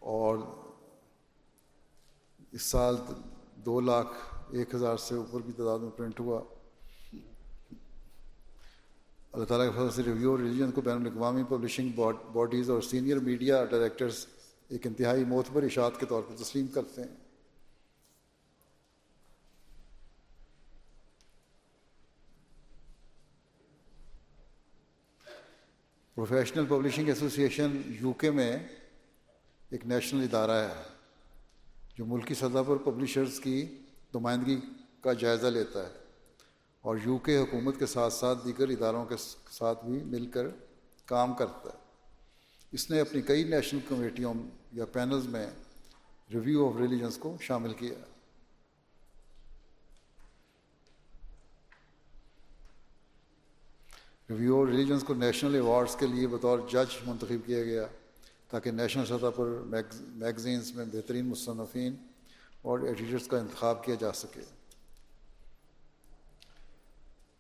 [SPEAKER 1] اور اس سال دو لاکھ ایک ہزار سے اوپر کی تعداد میں پرنٹ ہوا۔ اللہ تعالیٰ کے فضل سے ریویو ریلیجن کو بین الاقوامی پبلشنگ باڈیز اور سینئر میڈیا ڈائریکٹرز ایک انتہائی معتبر اشاعت کے طور پر تسلیم کرتے ہیں۔ Professional publishing association you K میں ایک نیشنل ادارہ ہے، جو ملکی سطح پر پبلشرز کی نمائندگی کا جائزہ لیتا ہے اور یو کے حکومت کے ساتھ ساتھ دیگر اداروں کے ساتھ بھی مل کر کام کرتا ہے۔ اس نے اپنی کئی نیشنل کمیٹیوں یا پینلز میں ریویو آف ریلیجنس کو شامل کیا۔ ریویو آف ریلیجنس کو نیشنل ایوارڈز کے لیے بطور جج منتخب کیا گیا۔ تاکہ نیشنل سطح پر میگزینس میں بہترین مصنفین اور ایڈیٹرس کا انتخاب کیا جا سکے۔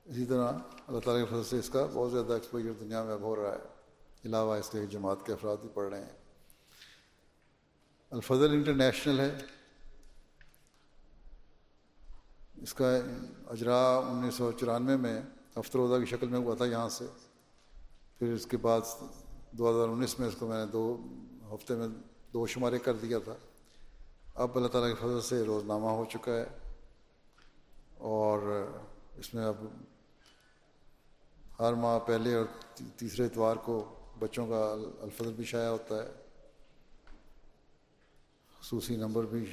[SPEAKER 1] اسی طرح اللہ تعالیٰ کے فضل سے اس کا بہت زیادہ ایکسپوجر دنیا میں اب ہو رہا ہے۔ علاوہ اس کے جماعت کے افراد بھی پڑھ رہے ہیں۔ الفضل انٹرنیشنل ہے۔ اس کا اجرا انیس سو چورانوے میں ہفتہ روزہ کی شکل میں ہوا تھا یہاں سے۔ پھر اس کے بعد دو ہزار انیس میں اس کو میں نے دو ہفتے میں دو شمارے کر دیا تھا۔ اب اللہ تعالیٰ کے فضل سے روزنامہ ہو چکا ہے۔ اور اس میں اب ہر ماہ پہلے اور تیسرے اتوار کو بچوں کا الفضل بھی شائع ہوتا ہے۔ خصوصی نمبر بھی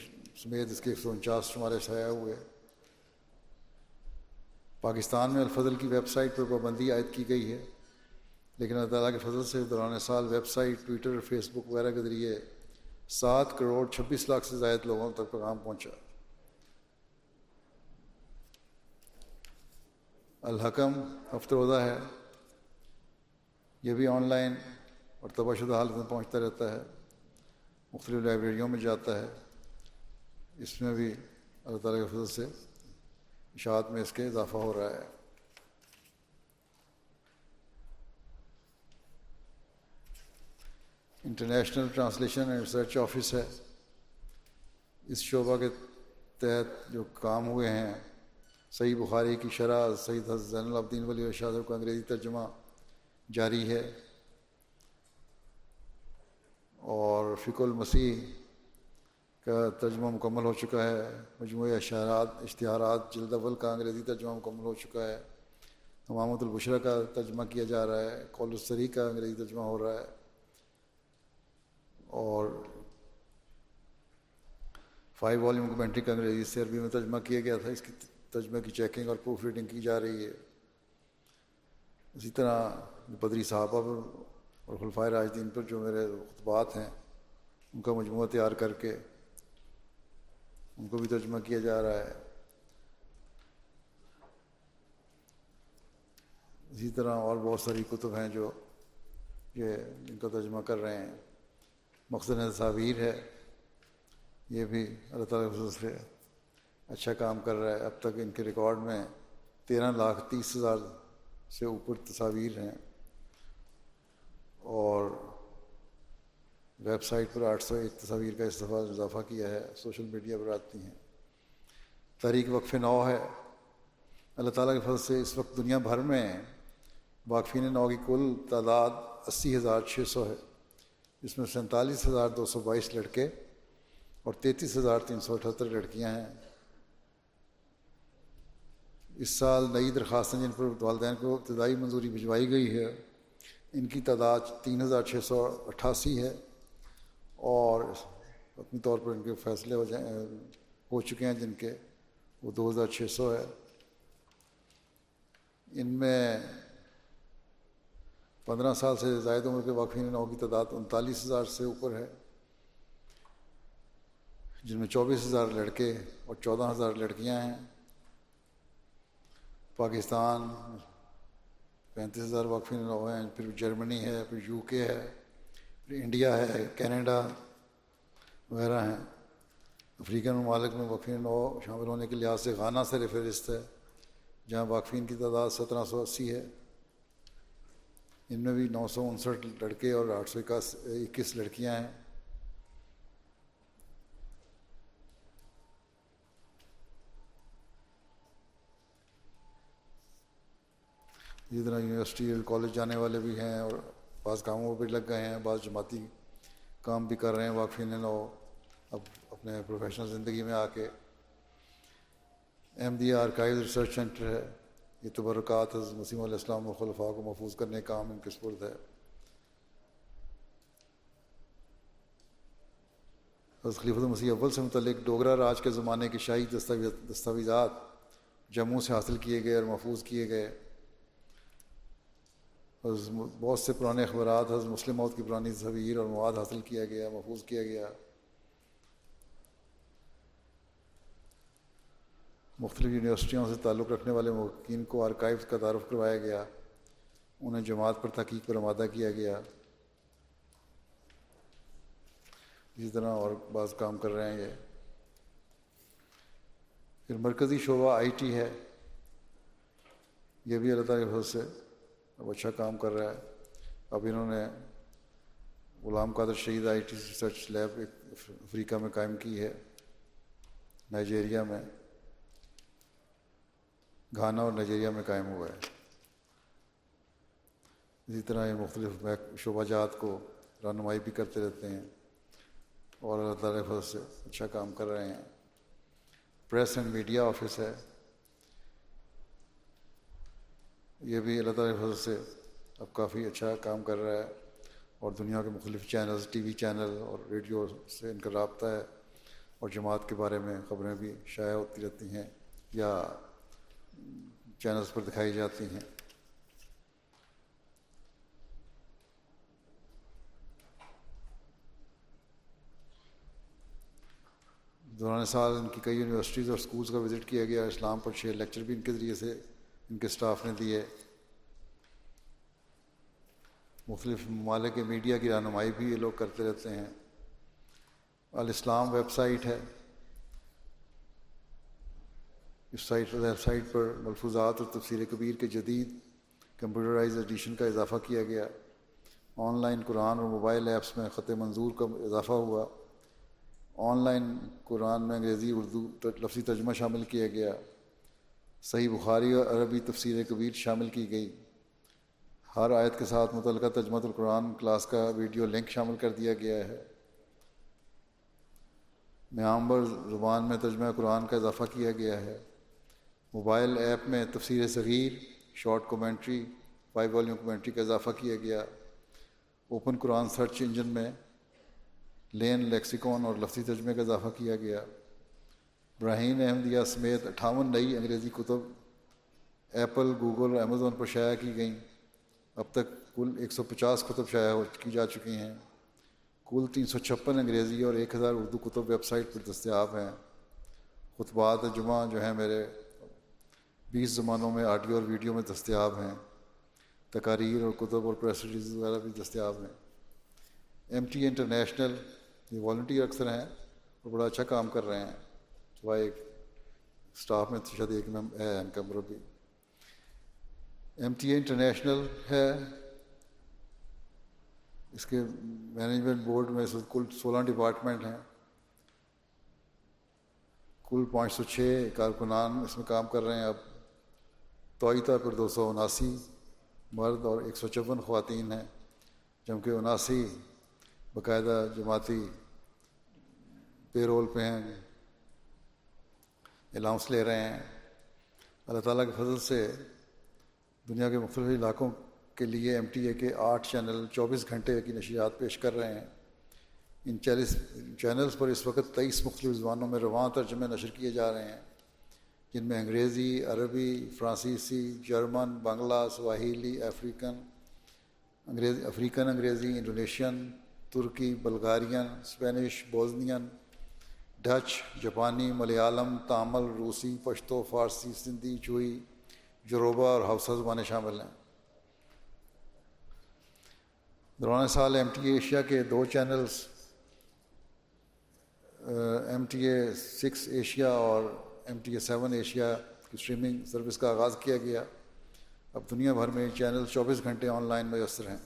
[SPEAKER 1] سمیت اس کے ایک سو انچاس شمارے شائع ہوئے۔ پاکستان میں الفضل کی ویب سائٹ پر پابندی عائد کی گئی ہے۔ لیکن اللہ تعالیٰ کے فضل سے دوران سال website, Twitter, Facebook وغیرہ کے ذریعے سات کروڑ چھبیس لاکھ سے زائد لوگوں تک پیغام پہنچا۔ الحکم ہفت روزہ ہے۔ یہ بھی آن لائن اور تباہ شدہ حالت میں پہنچتا رہتا ہے۔ مختلف لائبریریوں میں جاتا ہے۔ اس میں بھی اللہ تعالیٰ کے فضل سے اشاعت میں اس کے اضافہ ہو رہا ہے۔ International translation and research office ہے۔ اس شعبہ کے تحت جو کام ہوئے ہیں، صحیح بخاری کی شرح سعید زین العبدین ولی شاہ کا انگریزی ترجمہ جاری ہے۔ اور فک المسیح کا ترجمہ مکمل ہو چکا ہے۔ مجموعہ اشارات اشتہارات، جلد اول کا انگریزی ترجمہ مکمل ہو چکا ہے۔ امامت البشرہ کا ترجمہ کیا جا رہا ہے۔ قول السری کا انگریزی ترجمہ ہو رہا ہے۔ اور فائیو والیوم کمنٹری کا انگریزی سے عربی میں ترجمہ کیا گیا تھا، اس کی ترجمہ کی چیکنگ اور پروف ریڈنگ کی جا رہی ہے۔ اسی طرح بدری صحابہ پر اور خلفۂ راجدین پر جو میرے خطبات ہیں، ان کا مجموعہ تیار کر کے ان کو بھی ترجمہ کیا جا رہا ہے۔ اسی طرح اور بہت ساری کتب ہیں جو یہ ان کا ترجمہ کر رہے ہیں۔ مقصد تصاویر ہے۔ یہ بھی اللہ تعالیٰ سے اچھا کام کر رہا ہے۔ اب تک ان کے ریکارڈ میں تیرہ لاکھ تیس ہزار سے اوپر تصاویر ہیں۔ اور ویب سائٹ پر آٹھ سو ایک تصاویر کا استفادہ اضافہ کیا ہے۔ سوشل میڈیا پر آتی ہیں۔ تاریخ وقف نو ہے۔ اللہ تعالیٰ کے فضل سے اس وقت دنیا بھر میں واقفین نو کی کل تعداد اسی ہزار چھ سو ہے۔ جس میں سینتالیس ہزار دو سو بائیس لڑکے اور تینتیس ہزار تین سو اٹھہتر لڑکیاں ہیں۔ اس سال نئی درخواستیں جن پر والدین کو ابتدائی منظوری بھجوائی گئی ہے، ان کی تعداد تین ہزار چھ سو اٹھاسی ہے اور اپنی طور پر ان کے فیصلے ہو جائیں ہو چکے ہیں جن کے وہ دو ہزار چھ سو ہے۔ ان میں پندرہ سال سے زائد عمر کے واقفین نو کی تعداد انتالیس ہزار سے اوپر ہے، جن میں چوبیس ہزار لڑکے اور چودہ ہزار لڑکیاں ہیں۔ پاکستان پینتیس ہزار واقفین نو ہیں، پھر جرمنی ہے، پھر یو کے ہے، پھر انڈیا ہے، کینیڈا وغیرہ ہیں۔ افریقن ممالک میں واقفین نو شامل ہونے کے لحاظ سے غانہ سر فہرست ہے، جہاں واقفین کی تعداد سترہ سو اسی ہے۔ ان میں بھی نو سو انسٹھ لڑکے اور آٹھ سو اکیس لڑکیاں ہیں۔ اسی طرح یونیورسٹی اور کالج جانے والے بھی ہیں اور بعض کاموں پہ لگ گئے ہیں، بعض جماعتی کام بھی کر رہے ہیں واقفین نو اب اپنے پروفیشنل زندگی میں آ کے احمدیہ آرکائیو ریسرچ سینٹر ہے۔ یہ تبرکات حضرت مسیم علیہ السلام و خلفاء کو محفوظ کرنے کا کام ان کے سپرد ہے۔ حضرت خلیفۃ المسیح اول سے متعلق ڈوگرا راج کے زمانے کے شاہی دستاویزات جموں سے حاصل کیے گئے اور محفوظ کیے گئے۔ بہت سے پرانے اخبارات حضرت مسلم موت کی پرانی تصویر اور مواد حاصل کیا گیا، محفوظ کیا گیا۔ مختلف یونیورسٹیوں سے تعلق رکھنے والے مقین کو آرکائیوز کا تعارف کروایا گیا۔ انہیں جماعت پر تحقیق پر آمادہ کیا گیا۔ اسی طرح اور بعض کام کر رہے ہیں یہ۔ پھر مرکزی شعبہ آئی ٹی ہے۔ یہ بھی اللہ تعالیٰ کے سے اب اچھا کام کر رہا ہے۔ اب انہوں نے غلام قادر شہید آئی ٹی ریسرچ لیب ایک افریقہ میں قائم کی ہے۔ نائجیریا میں۔ گھانا اور نائجیریا میں قائم ہوا ہے۔ اسی طرح یہ مختلف شعبہ جات کو رہنمائی بھی کرتے رہتے ہیں اور اللہ تعالیٰ فضل سے اچھا کام کر رہے ہیں۔ پریس اینڈ میڈیا آفس ہے۔ یہ بھی اللہ تعالیٰ فضل سے اب کافی اچھا کام کر رہا ہے اور دنیا کے مختلف چینلز، ٹی وی چینل اور ریڈیو سے ان کا رابطہ ہے اور جماعت کے بارے میں خبریں بھی شائع ہوتی رہتی ہیں۔ یا چینلز پر دکھائی جاتی ہیں۔ دوران سال ان کی کئی یونیورسٹیز اور اسکولس کا وزٹ کیا گیا، اسلام پر چھ لیکچر بھی ان کے ذریعے سے ان کے اسٹاف نے دیے۔ مختلف ممالک کے میڈیا کی رہنمائی بھی یہ لوگ کرتے رہتے ہیں۔ الاسلام ویب سائٹ ہے۔ اس سائٹ ویب سائٹ پر ملفوظات اور تفسیر کبیر کے جدید کمپیوٹرائز ایڈیشن کا اضافہ کیا گیا۔ آن لائن قرآن اور موبائل ایپس میں خط منظور کا اضافہ ہوا۔ آن لائن قرآن میں انگریزی، اردو لفظی ترجمہ شامل کیا گیا۔ صحیح بخاری اور عربی تفسیر کبیر شامل کی گئی۔ ہر آیت کے ساتھ متعلقہ تجمت القرآن کلاس کا ویڈیو لنک شامل کر دیا گیا ہے۔ میامبر زبان میں ترجمہ قرآن کا اضافہ کیا گیا ہے۔ موبائل ایپ میں تفسیر صغیر، short commentary five volume commentary کا اضافہ کیا گیا۔ اوپن قرآن سرچ انجن میں لین لیکسیکون اور لفظی ترجمے کا اضافہ کیا گیا۔ براہین احمدیہ سمیت اٹھاون نئی انگریزی کتب ایپل، گوگل اور امیزون پر شائع کی گئیں۔ اب تک کل ایک سو پچاس کتب شائع کی جا چکی ہیں۔ کل تین سو چھپن انگریزی اور ایک ہزار اردو کتب ویب سائٹ پر دستیاب ہیں۔ خطبات جمعہ جو ہیں میرے بیس زمانوں میں آڈیو اور ویڈیو میں دستیاب ہیں۔ تقاریر اور کتب اور پریسٹیز وغیرہ بھی دستیاب ہیں۔ ایم ٹی انٹرنیشنل یہ والنٹیئر اکثر ہیں اور بڑا اچھا کام کر رہے ہیں۔ ایک اسٹاف میں شاید ایک میں ہے ان کا مربی ایم ٹی اے انٹرنیشنل ہے۔ اس کے مینجمنٹ بورڈ میں کل سولہ ڈپارٹمنٹ ہیں۔ کل پانچ سو چھ کارکنان اس میں کام کر رہے ہیں۔ اب طوی پر دو سو اناسی مرد اور ایک سو چون خواتین ہیں، جبکہ اناسی باقاعدہ جماعتی پے رول پہ ہیں الاؤنس لے رہے ہیں۔ اللہ تعالیٰ کے فضل سے دنیا کے مختلف علاقوں کے لیے ایم ٹی اے کے آٹھ چینل چوبیس گھنٹے کی نشریات پیش کر رہے ہیں۔ ان چالیس چینلز پر اس وقت تیئیس مختلف زبانوں میں رواں ترجمے نشر کیے جا رہے ہیں۔ جن میں انگریزی، عربی، فرانسیسی، جرمن، بنگلہ، سواہیلی، افریقن انگریزی افریقن انگریزی، انڈونیشین، ترکی، بلغارین اسپینش بوزنین، ڈچ، جاپانی، ملیالم، تامل، روسی، پشتو، فارسی، سندھی چوئی جروبا اور حوثہ زبانیں شامل ہیں۔ دوران سال ایم ٹی اے ایشیا کے دو channels, M T A six Asia اور M T A seven Asia کی اسٹریمنگ سروس کا آغاز کیا گیا۔ اب دنیا بھر میں چینل چوبیس گھنٹے آن لائن میسر ہیں۔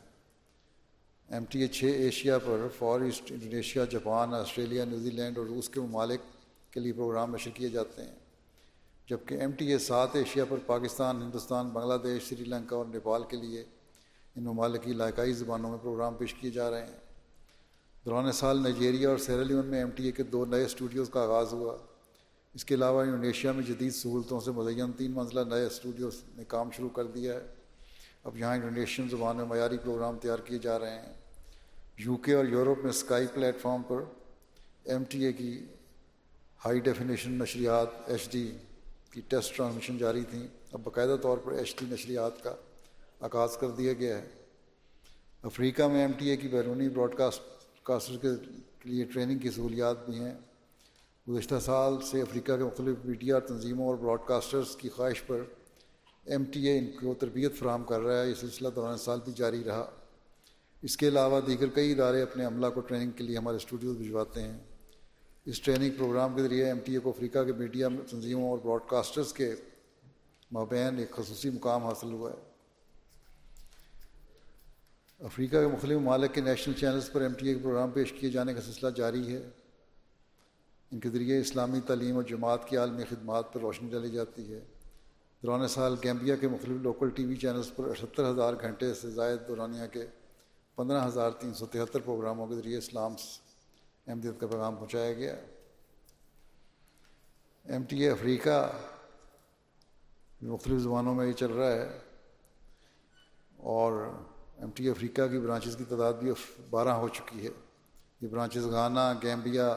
[SPEAKER 1] ایم ٹی اے چھ ایشیا پر، far east, Indonesia, Japan, Australia New Zealand اور روس کے ممالک کے لیے پروگرام نشر کیے جاتے ہیں۔ جبکہ ایم ٹی اے سات ایشیا پر، پاکستان، ہندوستان، بنگلہ دیش، سری لنکا اور نیپال کے لیے ان ممالک کی علاقائی زبانوں میں پروگرام پیش کیے جا رہے ہیں۔ دوران سال نائجیریا اور سیرالیون میں ایم ٹی اے کے دو نئے اسٹوڈیوز کا آغاز ہوا۔ اس کے علاوہ انڈونیشیا میں جدید سہولتوں سے مزین تین منزلہ نئے اسٹوڈیوز نے کام شروع کر دیا ہے۔ اب یہاں انڈونیشین زبان میں معیاری پروگرام تیار کیے جا رہے ہیں۔ یو کے اور یورپ میں اسکائی پلیٹ فارم پر ایم ٹی اے کی ہائی ڈیفینیشن نشریات ایچ ڈی کی ٹیسٹ ٹرانسمیشن جاری تھیں۔ اب باقاعدہ طور پر ایچ ڈی نشریات کا آغاز کر دیا گیا ہے۔ افریقہ میں ایم ٹی اے کی بیرونی براڈ کاسٹ کاسٹر کے لیے ٹریننگ کی سہولیات بھی ہیں۔ گزشتہ سال سے افریقہ کے مختلف میڈیا تنظیموں اور براڈ کاسٹرز کی خواہش پر ایم ٹی اے ان کو تربیت فراہم کر رہا ہے، یہ سلسلہ دوران سال بھی جاری رہا۔ اس کے علاوہ دیگر کئی ادارے اپنے عملہ کو ٹریننگ کے لیے ہمارے اسٹوڈیوز بھجواتے ہیں۔ اس ٹریننگ پروگرام کے ذریعے ایم ٹی اے کو افریقہ کے میڈیا تنظیموں اور براڈ کاسٹرز کے مابین ایک خصوصی مقام حاصل ہوا ہے۔ افریقہ کے مختلف ممالک کے نیشنل چینلز پر ایم ٹی اے کے پروگرام پیش کیے جانے کا سلسلہ جاری ہے۔ ان کے ذریعے اسلامی تعلیم اور جماعت کی عالمی خدمات پر روشنی ڈالی جاتی ہے۔ دوران سال گیمبیا کے مختلف لوکل ٹی وی چینلز پر اٹھہتر ہزار گھنٹے سے زائد دورانیہ کے پندرہ ہزار تین سو تہتر پروگراموں کے ذریعے اسلام احمدیت کا پیغام پہنچایا گیا۔ ایم ٹی اے افریقہ مختلف زبانوں میں یہ چل رہا ہے اور ایم ٹی افریقہ کی برانچز کی تعداد بھی بارہ ہو چکی ہے۔ یہ branches Ghana, Gambia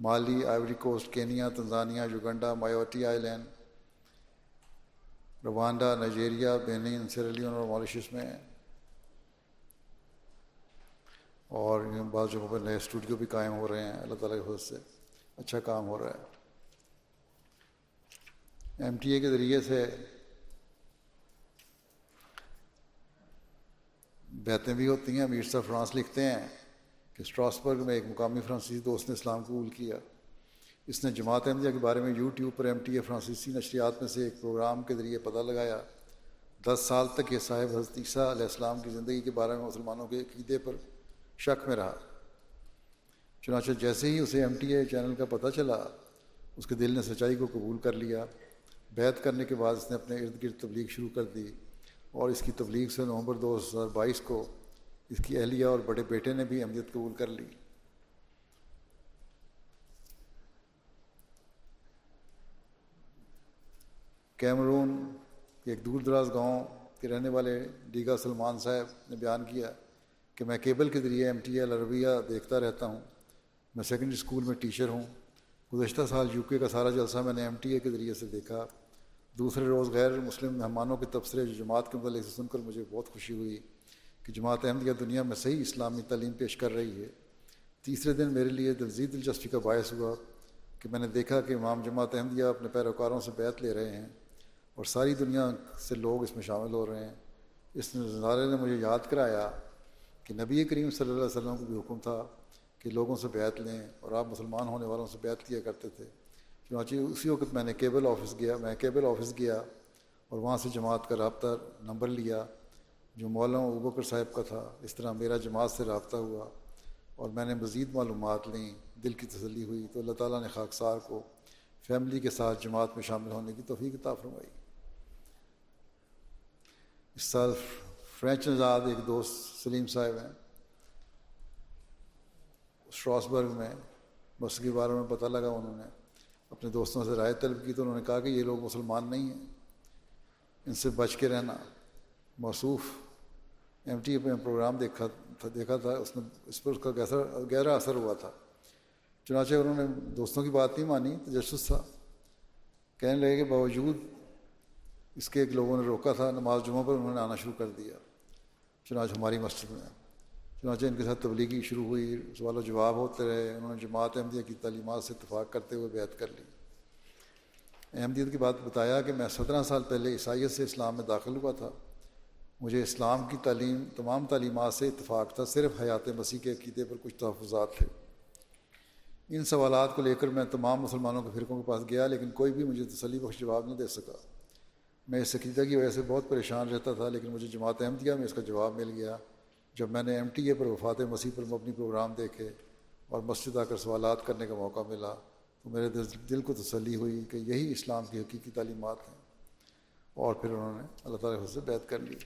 [SPEAKER 1] Mali, Ivory Coast, Kenya, Tanzania, Uganda Mayotte island Rwanda, Nigeria, Benin Sierra Leone اور مالیشس میں۔ اور بعض جگہوں پر نئے اسٹوڈیو بھی قائم ہو رہے ہیں، اللہ تعالیٰ کے حد سے۔ اچھا کام ہو رہا ہے۔ ایم ٹی اے کے ذریعے سے بیتیں بھی ہوتی ہیں، امیر صاحب فرانس لکھتے ہیں۔ کہ اسٹراسبرگ میں ایک مقامی فرانسیسی دوست نے اسلام قبول کیا۔ اس نے جماعت احمدیہ کے بارے میں یوٹیوب پر ایم ٹی اے فرانسیسی نشریات میں سے ایک پروگرام کے ذریعے پتہ لگایا۔ دس سال تک یہ صاحب حضرت عیسیٰ علیہ السلام کی زندگی کے بارے میں مسلمانوں کے عقیدے پر شک میں رہا۔ چنانچہ جیسے ہی اسے ایم ٹی اے چینل کا پتہ چلا، اس کے دل نے سچائی کو قبول کر لیا۔ بیت کرنے کے بعد اس نے اپنے ارد گرد تبلیغ شروع کر دی اور اس کی تبلیغ سے نومبر دو ہزار بائیس کو اس کی اہلیہ اور بڑے بیٹے نے بھی اہمیت قبول کر لی۔ کیمرون ایک دور دراز گاؤں کے رہنے والے ڈیگا سلمان صاحب نے بیان کیا کہ میں کیبل کے ذریعے ایم ٹی ایل عربیہ دیکھتا رہتا ہوں۔ میں سیکنڈری اسکول میں ٹیچر ہوں۔ گزشتہ سال یو کے کا سارا جلسہ میں نے ایم ٹی اے کے ذریعے سے دیکھا۔ دوسرے روز غیر مسلم مہمانوں کے تبصرے جو جماعت کے متعلق سے سن کر مجھے بہت خوشی ہوئی۔ کہ جماعت احمدیہ دنیا میں صحیح اسلامی تعلیم پیش کر رہی ہے۔ تیسرے دن میرے لیے دلزید دلچسپی کا باعث ہوا کہ میں نے دیکھا کہ امام جماعت احمدیہ اپنے پیروکاروں سے بیت لے رہے ہیں اور ساری دنیا سے لوگ اس میں شامل ہو رہے ہیں۔ اس نظارے نے مجھے یاد کرایا کہ نبی کریم صلی اللہ علیہ وسلم کو بھی حکم تھا کہ لوگوں سے بیت لیں اور آپ مسلمان ہونے والوں سے بیت لیا کرتے تھے۔ چنانچہ اسی وقت میں نے کیبل آفس گیا، میں کیبل آفس گیا اور وہاں سے جماعت کا رابطہ نمبر لیا۔ جو مولانا ابوکر صاحب کا تھا، اس طرح میرا جماعت سے رابطہ ہوا اور میں نے مزید معلومات لیں، دل کی تسلی ہوئی تو اللہ تعالیٰ نے خاکسار کو فیملی کے ساتھ جماعت میں شامل ہونے کی توفیق عطا فرمائی۔ اس سال فرینچ نژاد ایک دوست سلیم صاحب ہیں۔ اسٹراسبرگ میں بس کے بارے میں پتہ لگا انہوں نے، اپنے دوستوں سے رائے طلب کی تو انہوں نے کہا کہ یہ لوگ مسلمان نہیں ہیں، ان سے بچ کے رہنا، موصوف ایم ٹی اے پروگرام دیکھا تھا دیکھا تھا، اس نے اس پر اس کا گہرا گہرا اثر ہوا تھا۔ چنانچہ انہوں نے دوستوں کی بات نہیں مانی، تجسس تھا۔ کہنے لگے کہ باوجود اس کے ایک لوگوں نے روکا تھا، نماز جمعہ پر انہوں نے آنا شروع کر دیا۔ چنانچہ ہماری مسجد میں۔ چنانچہ ان کے ساتھ تبلیغی شروع ہوئی، سوال و جواب ہوتے رہے۔ انہوں نے جماعت احمدیہ کی تعلیمات سے اتفاق کرتے ہوئے بیعت کر لی۔ احمدیت کی بات بتایا کہ میں سترہ سال پہلے عیسائیت سے اسلام میں داخل ہوا تھا۔ مجھے اسلام کی تعلیم، تمام تعلیمات سے اتفاق تھا، صرف حیات مسیح کے عقیدے پر کچھ تحفظات تھے۔ ان سوالات کو لے کر میں تمام مسلمانوں کے فرقوں کے پاس گیا، لیکن کوئی بھی مجھے تسلی بخش جواب نہ دے سکا۔ میں اس عقیدہ کی وجہ سے بہت پریشان رہتا تھا، لیکن مجھے جماعت احمدیہ میں اس کا جواب مل گیا۔ جب میں نے ایم ٹی اے پر وفات مسیح پر مبنی پروگرام دیکھے اور مسجد آ کر سوالات کرنے کا موقع ملا، تو میرے دل کو تسلی ہوئی کہ یہی اسلام کی حقیقی تعلیمات ہیں۔ اور پھر انہوں نے اللہ تعالیٰ سے بیت کر لی۔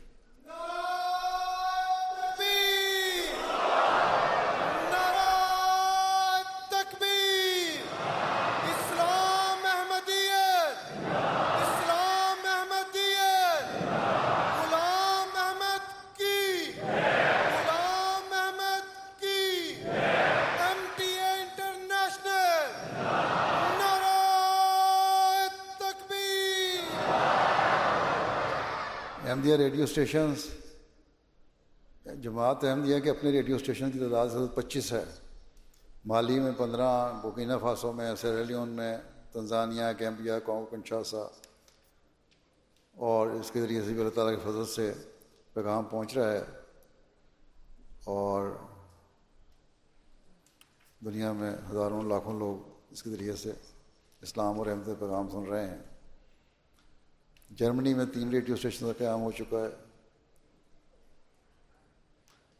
[SPEAKER 1] ریڈیو اسٹیشنز جماعت احمدیہ کے اپنے ریڈیو اسٹیشن کی تعداد سے پچیس ہے۔ مالی میں پندرہ، بوکینہ، فاسو میں سیریلیون میں، تنزانیہ کیمپیا کانگو کنشاسا اور اس کے ذریعے سے بھی اللہ تعالیٰ کے فضل سے پیغام پہنچ رہا ہے۔ اور دنیا میں ہزاروں، لاکھوں لوگ اس کے ذریعے سے اسلام اور احمد پیغام سن رہے ہیں۔ جرمنی میں تین ریڈیو اسٹیشن کا قیام ہو چکا ہے۔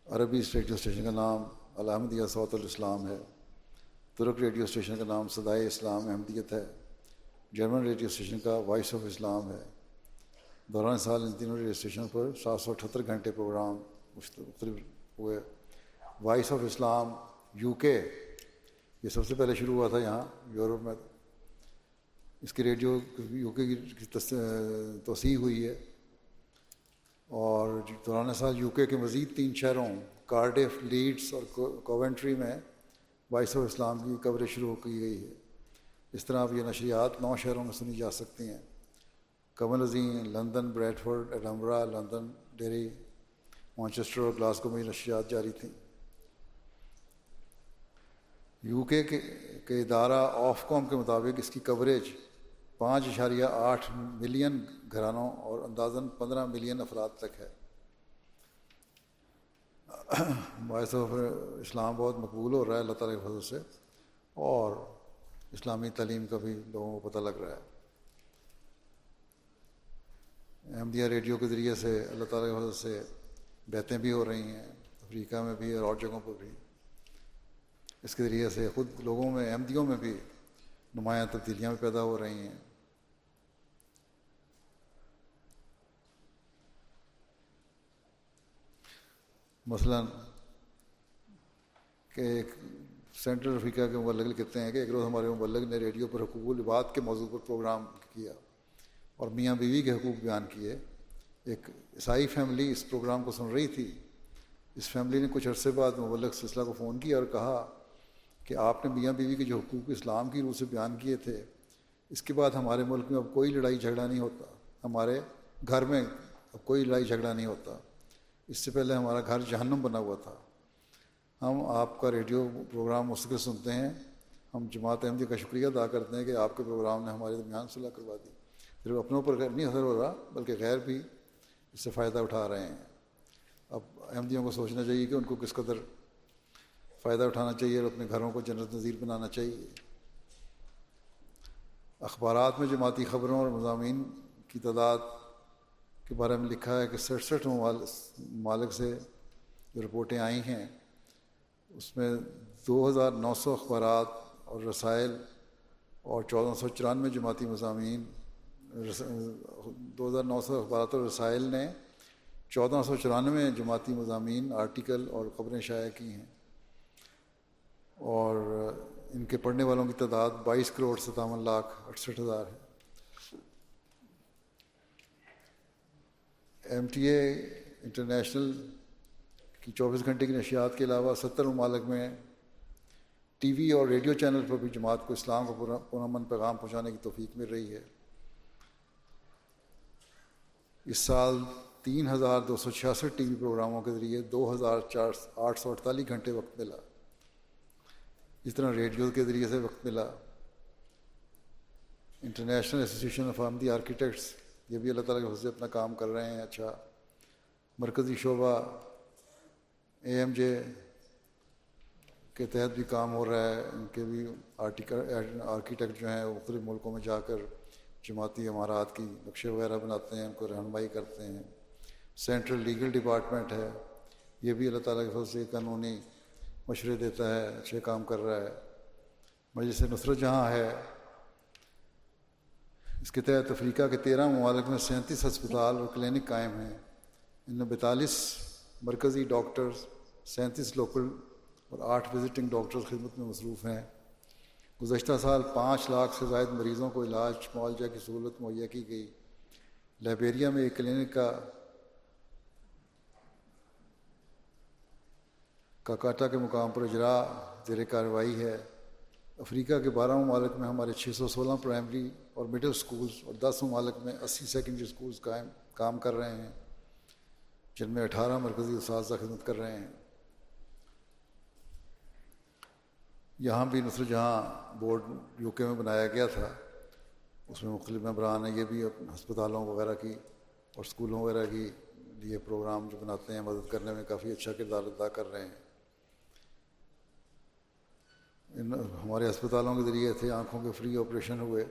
[SPEAKER 1] عربی ریڈیو اسٹیشن کا نام الحمدیہ صوت الاسلام ہے۔ ترک ریڈیو اسٹیشن کا نام صدائے اسلام احمدیت ہے۔ جرمن ریڈیو اسٹیشن کا وائس آف اسلام ہے۔ دوران سال ان تینوں ریڈیو اسٹیشن پر سات سو اٹھہتر گھنٹے پروگرام مختلف ہوئے۔ وائس آف اسلام یو کے، یہ سب سے پہلے شروع ہوا تھا یہاں یورپ میں۔ اس کی ریڈیو یو کے کی توسیع ہوئی ہے اور دوران سال یو کے کے مزید تین شہروں کارڈف لیڈس اور کوونٹری میں وائس آف اسلام کی کوریج شروع کی گئی ہے اس طرح اب یہ نشریات نو شہروں میں سنی جا سکتی ہیں۔ کمل عظیم، London, Bradford Edinburgh London, Derry, Manchester اور گلاسکو میں یہ نشریات جاری تھیں۔ یو کے کے ادارہ آف کام کے مطابق اس کی کوریج پانچ اشاریہ آٹھ ملین گھرانوں اور اندازاً پندرہ ملین افراد تک ہے۔ باعث اسلام بہت مقبول ہو رہا ہے، اللہ تعالیٰ کے فضل سے، اور اسلامی تعلیم کا بھی لوگوں کو پتہ لگ رہا ہے۔ احمدیہ ریڈیو کے ذریعے سے اللہ تعالیٰ کے فضل سے بیتیں بھی ہو رہی ہیں، افریقہ میں بھی اور اور جگہوں پر بھی۔ اس کے ذریعے سے خود لوگوں میں احمدیوں میں بھی نمایاں تبدیلیاں بھی پیدا ہو رہی ہیں۔ مثلا کہ ایک سینٹرل افریقہ کے مبلغ کہتے ہیں کہ ایک روز ہمارے مبلغ نے ریڈیو پر حقوق الباد کے موضوع پر پروگرام کیا اور میاں بیوی کے حقوق بیان کیے۔ ایک عیسائی فیملی اس پروگرام کو سن رہی تھی۔ اس فیملی نے کچھ عرصے بعد مبلغ سلسلہ کو فون کیا اور کہا کہ آپ نے میاں بیوی کے جو حقوق اسلام کی روح سے بیان کیے تھے، اس کے بعد ہمارے ملک میں اب کوئی لڑائی جھگڑا نہیں ہوتا۔ ہمارے گھر میں اب کوئی لڑائی جھگڑا نہیں ہوتا۔ اس سے پہلے ہمارا گھر جہنم بنا ہوا تھا۔ ہم آپ کا ریڈیو پروگرام مستقل سنتے ہیں۔ ہم جماعت احمدی کا شکریہ ادا کرتے ہیں کہ آپ کے پروگرام نے ہمارے درمیان صلاح کروا دی۔ صرف اپنوں پر نہیں اثر ہو رہا، بلکہ غیر بھی اس سے فائدہ اٹھا رہے ہیں۔ اب احمدیوں کو سوچنا چاہیے کہ ان کو کس قدر فائدہ اٹھانا چاہیے اور اپنے گھروں کو جنت نظیر بنانا چاہیے۔ اخبارات میں جماعتی خبروں اور مضامین کی تعداد کے بارے میں لکھا ہے کہ سڑسٹھ ممالک سے جو رپورٹیں آئی ہیں، اس میں دو ہزار نو سو اخبارات اور رسائل اور چودہ سو چورانوے جماعتی مضامین دو ہزار نو سو اخبارات اور رسائل نے چودہ سو چورانوے جماعتی مضامین، آرٹیکل اور خبریں شائع کی ہیں۔ اور ان کے پڑھنے والوں کی تعداد بائیس کروڑ ستاون لاکھ اڑسٹھ ہزار ہے۔ ایم ٹی اے انٹرنیشنل کی چوبیس گھنٹے کی نشیات کے علاوہ ستر ممالک میں ٹی وی اور ریڈیو چینل پر بھی جماعت کو اسلام کو پرامن پیغام پہنچانے کی توفیق مل رہی ہے۔ اس سال تین ہزار دو سو چھیاسٹھ ٹی وی پروگراموں کے ذریعے دو ہزار چار آٹھ سو اڑتالیس گھنٹے وقت ملا۔ اس طرح ریڈیو کے ذریعے سے وقت ملا international association of Ahmadi architects یہ بھی اللہ تعالیٰ کے حصے اپنا کام کر رہے ہیں اچھا۔ مرکزی شعبہ اے ایم جے کے تحت بھی کام ہو رہا ہے، ان کے بھی آرکیٹیکٹ جو ہیں مختلف ملکوں میں جا کر جماعتی عمارات کی نقشے وغیرہ بناتے ہیں، ان کو رہنمائی کرتے ہیں۔ سینٹرل لیگل ڈپارٹمنٹ ہے، یہ بھی اللہ تعالیٰ کے فضل سے قانونی مشورے دیتا ہے، اچھے کام کر رہا ہے۔ مجلس نصرت جہاں ہے۔ اس کے تحت افریقہ کے تیرہ ممالک میں سینتیس ہسپتال اور کلینک قائم ہیں۔ ان میں بیتالیس مرکزی ڈاکٹرز، سینتیس لوکل اور آٹھ وزٹنگ ڈاکٹرز خدمت میں مصروف ہیں۔ گزشتہ سال پانچ لاکھ سے زائد مریضوں کو علاج، معالجہ کی سہولت مہیا کی گئی۔ لائبیریا میں ایک کلینک کا کاکاٹا کے مقام پر اجرا زیر کارروائی ہے۔ افریقہ کے بارہ ممالک میں ہمارے چھ سو سولہ پرائمری اور مڈل اسکولس اور دس ممالک میں اسی سیکنڈری اسکولس قائم کام کر رہے ہیں۔ جن میں اٹھارہ مرکزی اساتذہ خدمت کر رہے ہیں۔ یہاں بھی نصر جہاں بورڈ یو کے میں بنایا گیا تھا، اس میں مختلف ممبران ہیں، یہ بھی ہسپتالوں وغیرہ کی اور اسکولوں وغیرہ کی لیے پروگرام جو بناتے ہیں، مدد کرنے میں کافی اچھا کردار ادا کر رہے ہیں۔ ان ہمارے ہسپتالوں کے ذریعے تھے، آنکھوں کے فری آپریشن ہوئے۔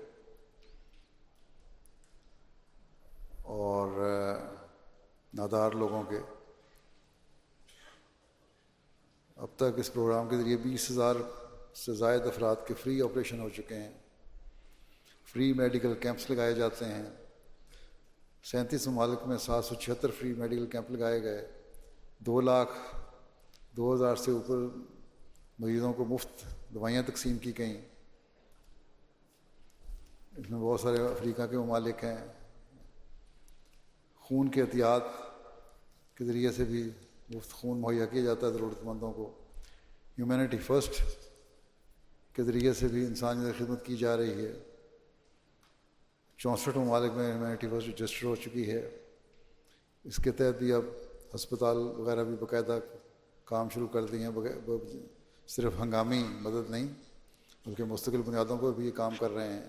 [SPEAKER 1] اور نادار لوگوں کے۔ اب تک اس پروگرام کے ذریعے بیس ہزار سے زائد افراد کے فری آپریشن ہو چکے ہیں۔ فری میڈیکل کیمپس لگائے جاتے ہیں۔ سینتیس ممالک میں سات سو چھہتر فری میڈیکل کیمپ لگائے گئے۔ دو لاکھ، دو ہزار سے اوپر مریضوں کو مفت دوائیاں تقسیم کی گئیں۔ اس میں بہت سارے افریقہ کے ممالک ہیں۔ خون کے احتیاط کے ذریعے سے بھی مفت خون مہیا کیا جاتا ہے ضرورت مندوں کو۔ ہیومینٹی فرسٹ کے ذریعے سے بھی انسانی خدمت کی جا رہی ہے۔ چونسٹھ ممالک میں ہیومینٹی فرسٹ رجسٹر ہو چکی ہے۔ اس کے تحت بھی اب ہسپتال وغیرہ بھی باقاعدہ کام شروع کر دیے ہیں۔ صرف ہنگامی مدد نہیں بلکہ مستقل بنیادوں پر بھی یہ کام کر رہے ہیں۔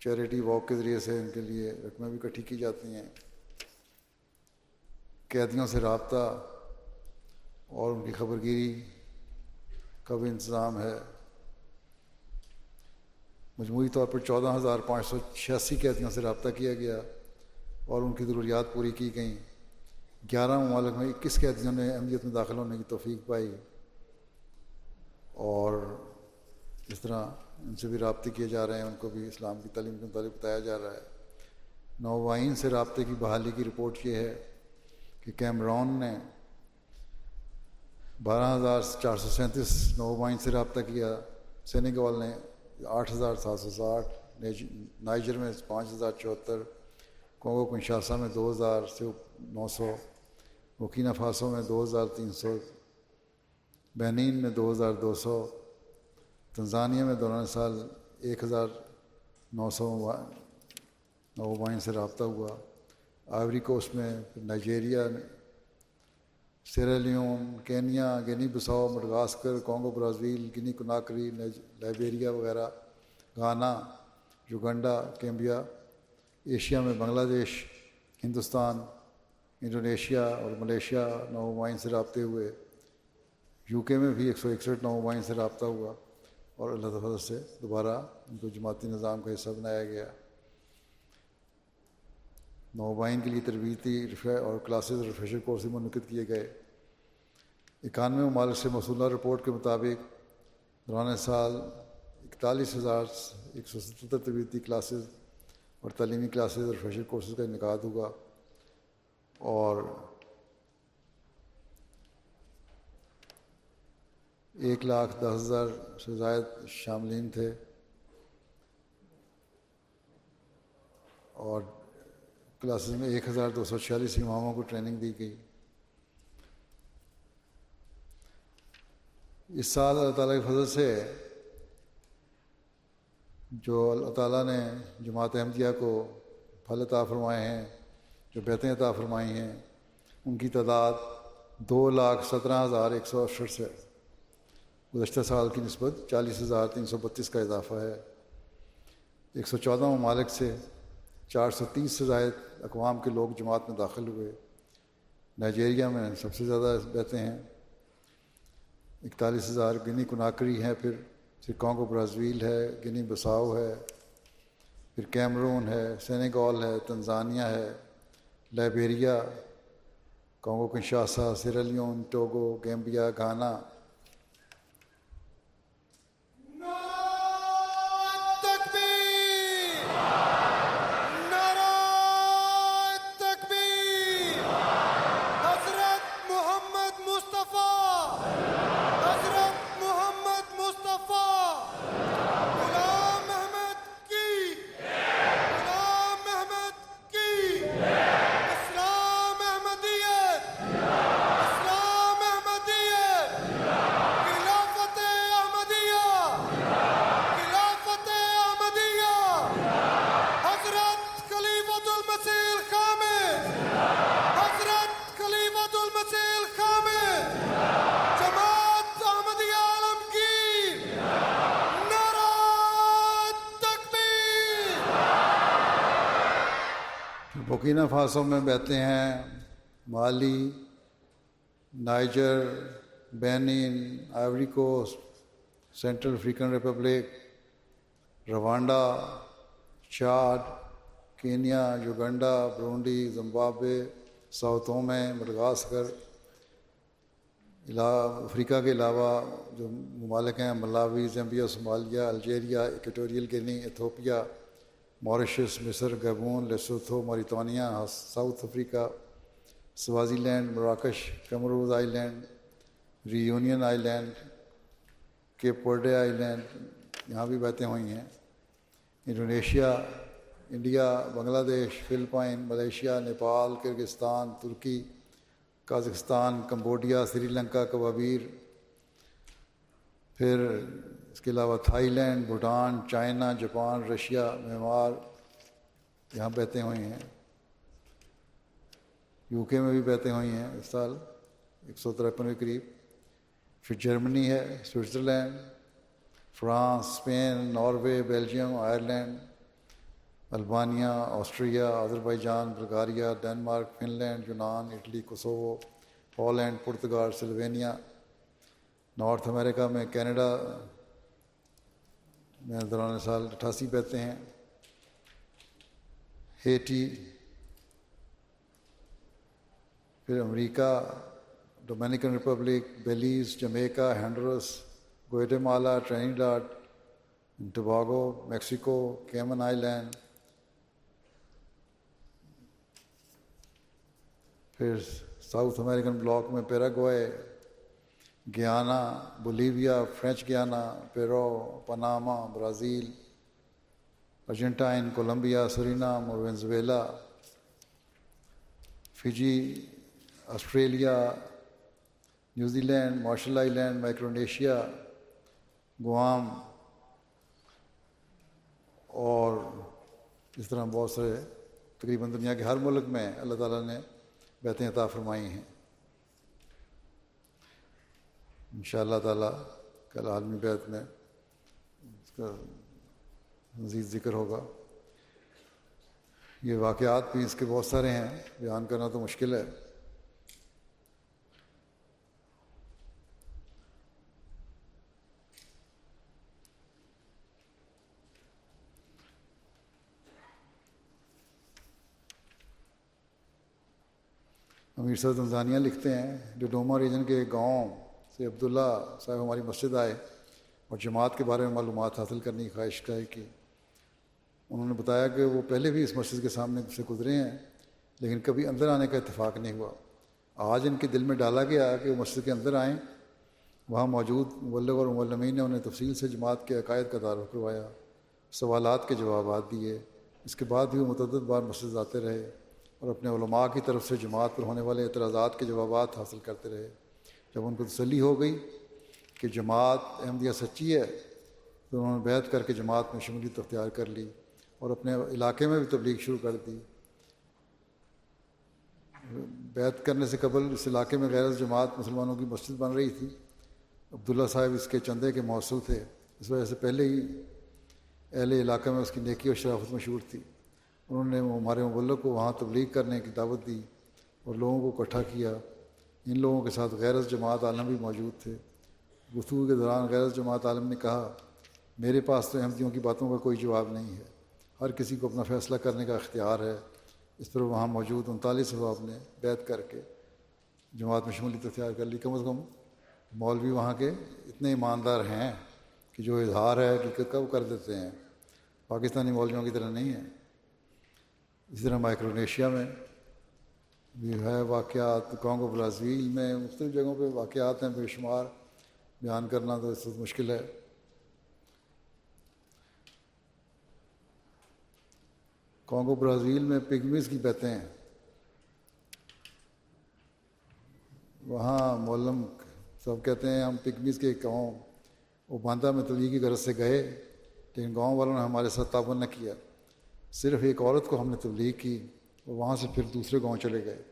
[SPEAKER 1] چیریٹی واک کے ذریعے سے ان کے لیے رقمیں بھی اکٹھی کی جاتی ہیں۔ قیدیوں سے رابطہ اور ان کی خبر گیری کا بھی انتظام ہے۔ مجموعی طور پر چودہ ہزار پانچ سو چھیاسی قیدیوں سے رابطہ کیا گیا اور ان کی ضروریات پوری کی گئیں۔ گیارہ ممالک میں اکیس قیدیوں نے اہمیت میں داخل ہونے کی توفیق پائی؟ اور اس طرح ان سے بھی رابطے کیے جا رہے ہیں، ان کو بھی اسلام کی تعلیم کے متعلق بتایا جا رہا ہے۔ نوائن سے رابطے کی بحالی کی رپورٹ یہ ہے کہ کیمرون نے بارہ ہزار چار سو سینتیس نوبائن سے رابطہ کیا۔ سینیگال نے آٹھ ہزار سات سو ساٹھ نائجر میں پانچ ہزار چوہتر، کونگو کنشاسا میں دو ہزار سے نو سو وکینہ فاسو میں دو ہزار تین سو، بینین میں دو ہزار دو سو، تنزانیہ میں دوران سال ایک ہزار نو سو نوبائن سے رابطہ ہوا۔ آئیوری کوسٹ میں Nigeria Sierra Leone Kenya, Guinea Bissau, Madagascar, Congo, Brazil, Guinea Conakry Liberia وغیرہ، گانا، یوگنڈا، کیمبیا، ایشیا میں بنگلہ دیش، ہندوستان انڈونیشیا اور ملیشیا نومائن سے رابطے ہوئے۔ یو کے میں بھی ایک سو اکسٹھ نومائن سے رابطہ ہوا اور اللہ تعالیٰ سے دوبارہ ان کو جماعتی نظام کا حصہ بنایا گیا۔ نوبائن کے لیے تربیتی اور کلاسز اور ریفریشر کورس منعقد کیے گئے۔ اکانوے ممالک سے موصولہ رپورٹ کے مطابق دوران سال اکتالیس ہزار ایک سو ستر تربیتی کلاسز اور تعلیمی کلاسز اور فریشر کورسز کا انعقاد ہوگا اور ایک لاکھ دس ہزار سے زائد شاملین تھے اور کلاسز میں ایک ہزار دو سو چھیالیس اماموں کو ٹریننگ دی گئی۔ اس سال اللہ تعالیٰ کی فضل سے جو اللہ تعالیٰ نے جماعت احمدیہ کو پھل عطا فرمائے ہیں جو بیتیں عطا فرمائی ہیں، ان کی تعداد دو لاکھ سترہ ہزار ایک سو اڑسٹھ سے گزشتہ سال کی نسبت چالیس ہزار تین سو بتیس کا اضافہ ہے۔ ایک سو چودہ ممالک سے چار سو تیس سے زائد اقوام کے لوگ جماعت میں داخل ہوئے۔ نائجیریا میں سب سے زیادہ بیتے ہیں۔ اکتالیس ہزار گنی کناکری ہیں، پھر پھر کانگو برازیل ہے، گنی بساؤ ہے، پھر کیمرون ہے، سینیگال ہے، تنزانیہ ہے۔ Liberia Congo Kinshasa Sierra Leone Togo Gambia Ghana Burkina Faso میں بہتے ہیں، Mali, Niger, Benin, Ivory Coast, Central African Republic, Rwanda, Chad, Kenya, Uganda Burundi Zimbabwe ساؤتھوں میں مڈغاسکر افریقہ کے علاوہ جو ممالک ہیں، Malawi, Zambia, Somalia, Algeria Equatorial Guinea Ethiopia Mauritius مصر Gabon Lesotho Mauritania South Africa Swaziland مراکش Comoros island Reunion island Cape Verde island یہاں بھی باتیں ہوئی ہیں۔ Indonesia, India, Bangladesh, Philippines, Malaysia, Nepal, Kyrgyzstan, ترکی، Kazakhstan, Cambodia, Sri Lanka, Kababir. پھر اس کے علاوہ Thailand Bhutan, China, Japan, Russia Myanmar یہاں بہتے ہوئی ہیں۔ یو کے میں بھی بہتے ہوئی ہیں اس سال، ایک سو ترپن کے قریب۔ پھر جرمنی ہے، Switzerland, France, Spain, Norway, Belgium, Ireland, Albania, Austria Azerbaijan Bulgaria Denmark Finland یونان، Italy, Kosovo Holland Portugal, Slovenia, North America میں کینیڈا میں دوران سال اٹھاسی بیتے ہیں۔ ہیٹی، پھر America, Dominican Republic, Belize, Jamaica Honduras Guatemala Trinidad Tobago Mexico, Cayman island پھر South American block میں Paraguay. Guyana, Bolivia, French Guiana, Peru Panama Brazil, Argentina, Colombia Suriname اور Venezuela Fiji, Australia New Zealand, Marshall island Micronesia Guam, اور اس طرح بہت سارے، تقریباً دنیا کے ہر ملک میں اللہ تعالیٰ نے بیتیں عطا فرمائی ہیں۔ ان شاء اللہ تعالیٰ کل عالمی بیت میں اس کا مزید ذکر ہوگا۔ یہ واقعات بھی اس کے بہت سارے ہیں، بیان کرنا تو مشکل ہے۔ امیر صد رمضانیہ لکھتے ہیں جو ڈوما ریجن کے گاؤں سے عبداللہ صاحب ہماری مسجد آئے اور جماعت کے بارے میں معلومات حاصل کرنے کی خواہش کا ہے کہ انہوں نے بتایا کہ وہ پہلے بھی اس مسجد کے سامنے سے گزرے ہیں، لیکن کبھی اندر آنے کا اتفاق نہیں ہوا۔ آج ان کے دل میں ڈالا گیا کہ وہ مسجد کے اندر آئیں۔ وہاں موجود مولغ اور مولمین نے انہیں تفصیل سے جماعت کے عقائد کا تعارف کروایا، سوالات کے جوابات دیے۔ اس کے بعد بھی وہ متعدد بار مسجد آتے رہے اور اپنے علماء کی طرف سے جماعت پر ہونے والے اعتراضات کے جوابات حاصل کرتے رہے۔ جب ان کو تسلی ہو گئی کہ جماعت احمدیہ سچی ہے، تو انہوں نے بیت کر کے جماعت میں شمولیت اختیار کر لی اور اپنے علاقے میں بھی تبلیغ شروع کر دی۔ بیت کرنے سے قبل اس علاقے میں غیر جماعت مسلمانوں کی مسجد بن رہی تھی۔ عبداللہ صاحب اس کے چندے کے موصول تھے۔ اس وجہ سے پہلے ہی اہل علاقے میں اس کی نیکی اور شرافت مشہور تھی۔ انہوں نے ہمارے مبلک کو وہاں تبلیغ کرنے کی دعوت دی اور لوگوں کو اکٹھا کیا۔ ان لوگوں کے ساتھ غیر جماعت عالم بھی موجود تھے۔ گفتگو کے دوران غیر جماعت عالم نے کہا، میرے پاس تو احمدیوں کی باتوں کا کوئی جواب نہیں ہے۔ ہر کسی کو اپنا فیصلہ کرنے کا اختیار ہے۔ اس پر وہاں موجود انتالیس احباب نے بیت کر کے جماعت میں شمولیت اختیار کر لی۔ کم از کم مولوی وہاں کے اتنے ایماندار ہیں کہ جو اظہار ہے حقیقت کا وہ کر دیتے ہیں۔ پاکستانی مولویوں کی طرح نہیں ہے۔ اسی طرح مائکرونیشیا میں بھی ہے واقعات کانگو برازیل میں مختلف جگہوں پہ واقعات ہیں بے شمار، بیان کرنا تو اس وقت مشکل ہے۔ کانگو برازیل میں پگمیز کی بہتے ہیں۔ وہاں مولم سب کہتے ہیں، ہم پگمیز کے قوم وہ باندھا میں تبلیغ کی غرض سے گئے، لیکن گاؤں والوں نے ہمارے ساتھ تعاون نہ کیا۔ صرف ایک عورت کو ہم نے تبلیغ کی۔ اور وہاں سے پھر دوسرے گاؤں چلے گئے۔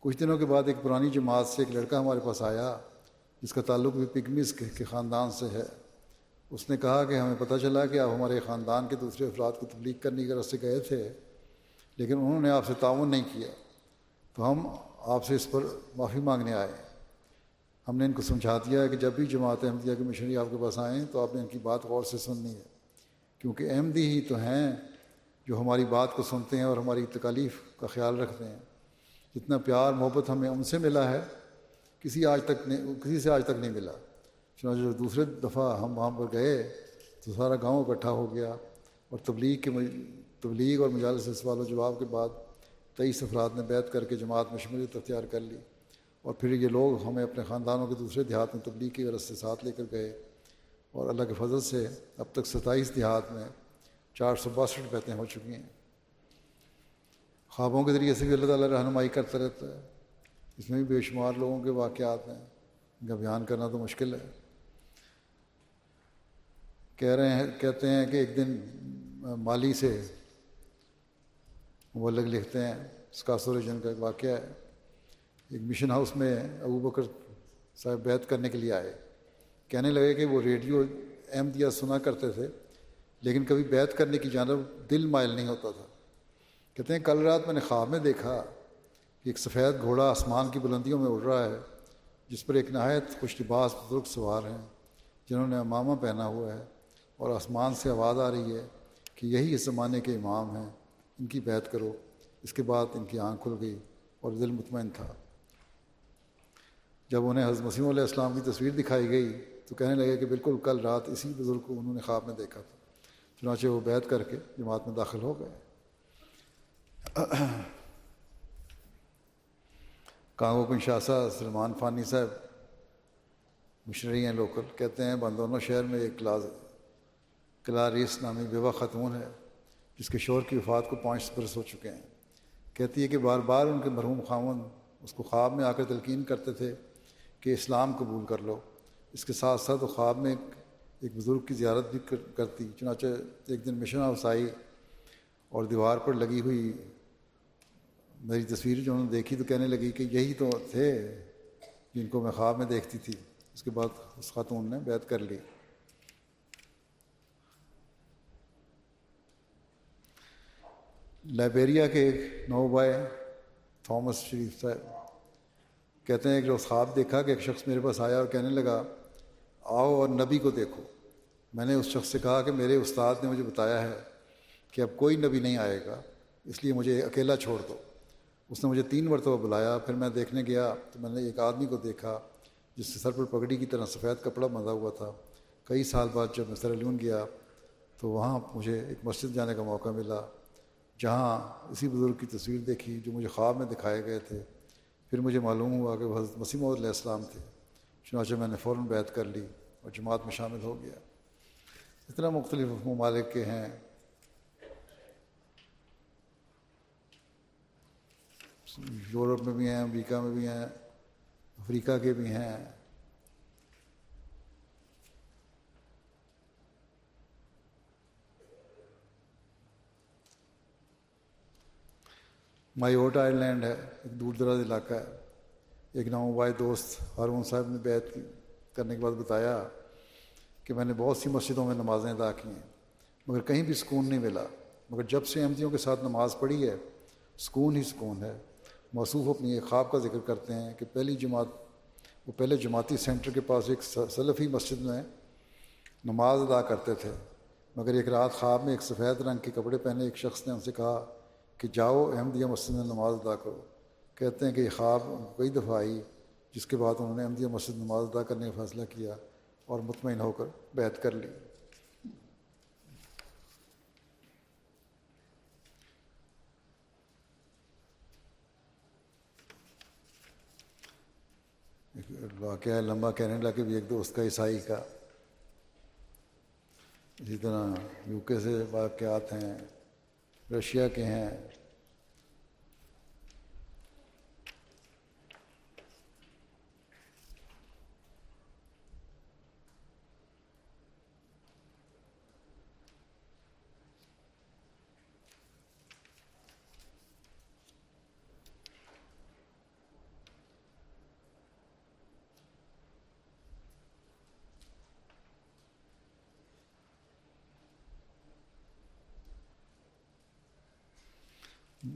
[SPEAKER 1] کچھ دنوں کے بعد ایک پرانی جماعت سے ایک لڑکا ہمارے پاس آیا، جس کا تعلق بھی پگمیز کے خاندان سے ہے۔ اس نے کہا کہ ہمیں پتہ چلا کہ آپ ہمارے خاندان کے دوسرے افراد کو تبلیغ کرنے کی غرض سے گئے تھے، لیکن انہوں نے آپ سے تعاون نہیں کیا۔ تو ہم آپ سے اس پر معافی مانگنے آئے۔ ہم نے ان کو سمجھا دیا کہ جب بھی جماعت احمدیہ کی مشنری آپ کے پاس آئیں تو آپ نے ان کی بات غور سے سننی ہے، کیونکہ احمدی ہی تو ہیں۔ جو ہماری بات کو سنتے ہیں اور ہماری تکالیف کا خیال رکھتے ہیں۔ جتنا پیار، محبت ہمیں ان سے ملا ہے، کسی آج تک نہیں، کسی سے آج تک نہیں ملا۔ چنانچہ جو دوسرے دفعہ ہم وہاں پر گئے، تو سارا گاؤں اکٹھا ہو گیا اور تبلیغ کے تبلیغ اور مجالس سوال و جواب کے بعد تیئیس افراد نے بیت کر کے جماعت میں شمولیت اختیار کر لی۔ اور پھر یہ لوگ ہمیں اپنے خاندانوں کے دوسرے دیہات میں تبلیغ کی غرض سے ساتھ لے کر گئے۔ اور اللہ کے فضل سے اب تک ستائیس دیہات میں چار سو باسٹھ بیتیں ہو چکی ہیں۔ خوابوں کے ذریعے سے بھی اللہ تعالیٰ رہنمائی کرتا رہتا ہے۔ اس میں بھی بے شمار لوگوں کے واقعات ہیں۔ ان کا بیان کرنا تو مشکل ہے۔ کہہ رہے ہیں، کہتے ہیں کہ ایک دن مالی سے مبلغ لکھتے ہیں۔ اسکاسوریجن کا ایک واقعہ ہے۔ ایک مشن ہاؤس میں ابو بکر صاحب بیت کرنے کے لیے آئے۔ کہنے لگے کہ وہ ریڈیو احمدیہ سنا کرتے تھے۔ لیکن کبھی بیت کرنے کی جانب دل مائل نہیں ہوتا تھا۔ کہتے ہیں، کل رات میں نے خواب میں دیکھا کہ ایک سفید گھوڑا آسمان کی بلندیوں میں اڑ رہا ہے، جس پر ایک نہایت خوش لباس بزرگ سوار ہیں، جنہوں نے امامہ پہنا ہوا ہے اور آسمان سے آواز آ رہی ہے کہ یہی اس زمانے کے امام ہیں، ان کی بیت کرو۔ اس کے بعد ان کی آنکھ کھل گئی اور دل مطمئن تھا۔ جب انہیں حضرت مسیم علیہ السلام کی تصویر دکھائی گئی تو کہنے لگے کہ بالکل کل رات اسی بزرگ کو انہوں نے خواب میں دیکھا تھا۔ چنانچہ وہ بیت کر کے جماعت میں داخل ہو گئے۔ کانگو کنشاسا سلمان فانی صاحب مشنری ہیں لوکل، کہتے ہیں بندونوں شہر میں ایک کلاس کلاریس نامی بیوہ خاتون ہے، جس کے شور کی وفات کو پانچ برس ہو چکے ہیں۔ کہتی ہے کہ بار بار ان کے مرحوم خاون اس کو خواب میں آ کر تلقین کرتے تھے کہ اسلام قبول کر لو۔ اس کے ساتھ ساتھ وہ خواب میں ایک ایک بزرگ کی زیارت بھی کرتی، چنانچہ ایک دن مشن ہاؤس آئی اور دیوار پر لگی ہوئی میری تصویر جو انہوں نے دیکھی تو کہنے لگی کہ یہی تو تھے جن کو میں خواب میں دیکھتی تھی۔ اس کے بعد اس خاتون نے بیت کر لی۔ لائبیریا کے ایک نو بائے تھامس شریف صاحب کہتے ہیں کہ روز خواب دیکھا کہ ایک شخص میرے پاس آیا اور کہنے لگا آؤ اور نبی کو دیکھو۔ میں نے اس شخص سے کہا کہ میرے استاد نے مجھے بتایا ہے کہ اب کوئی نبی نہیں آئے گا، اس لیے مجھے اکیلا چھوڑ دو۔ اس نے مجھے تین مرتبہ بلایا، پھر میں دیکھنے گیا تو میں نے ایک آدمی کو دیکھا جس سے سر پر پگڑی کی طرح سفید کپڑا بندھا ہوا تھا۔ کئی سال بعد جب میں سرلیون گیا تو وہاں مجھے ایک مسجد جانے کا موقع ملا، جہاں اسی بزرگ کی تصویر دیکھی جو مجھے خواب میں دکھائے گئے تھے۔ پھر مجھے معلوم ہوا کہ وہ حضرت مسیم علیہ السلام تھے۔ چنانچہ میں نے فوراً بیت کر لی اور جماعت میں شامل ہو گیا۔ اتنا مختلف ممالک کے ہیں۔ یورپ میں بھی ہیں، امریکہ میں بھی ہیں، افریقہ کے بھی ہیں۔ مائی اوٹ لینڈ ہے، ایک دور دراز علاقہ ہے۔ ایک ناموبائے دوست ہارون صاحب نے بیت کرنے کے بعد بتایا کہ میں نے بہت سی مسجدوں میں نمازیں ادا کی ہیں، مگر کہیں بھی سکون نہیں ملا۔ مگر جب سے احمدیوں کے ساتھ نماز پڑھی ہے، سکون ہی سکون ہے۔ موصوف اپنی ایک خواب کا ذکر کرتے ہیں کہ پہلی جماعت وہ پہلے جماعتی سینٹر کے پاس ایک سلفی مسجد میں نماز ادا کرتے تھے۔ مگر ایک رات خواب میں ایک سفید رنگ کے کپڑے پہنے ایک شخص نے ان سے کہا کہ جاؤ احمدیہ مسجد میں نماز ادا کرو۔ کہتے ہیں کہ یہ خواب کئی دفعہ آئی، جس کے بعد انہوں نے احمدیہ مسجد نماز ادا کرنے کا فیصلہ کیا اور مطمئن ہو کر بیت کر لی۔ واقعہ لمبا کینیڈا کے بھی ایک دوست کا، عیسائی کا۔ اسی طرح یو کے سے واقعات ہیں، رشیا کے ہیں۔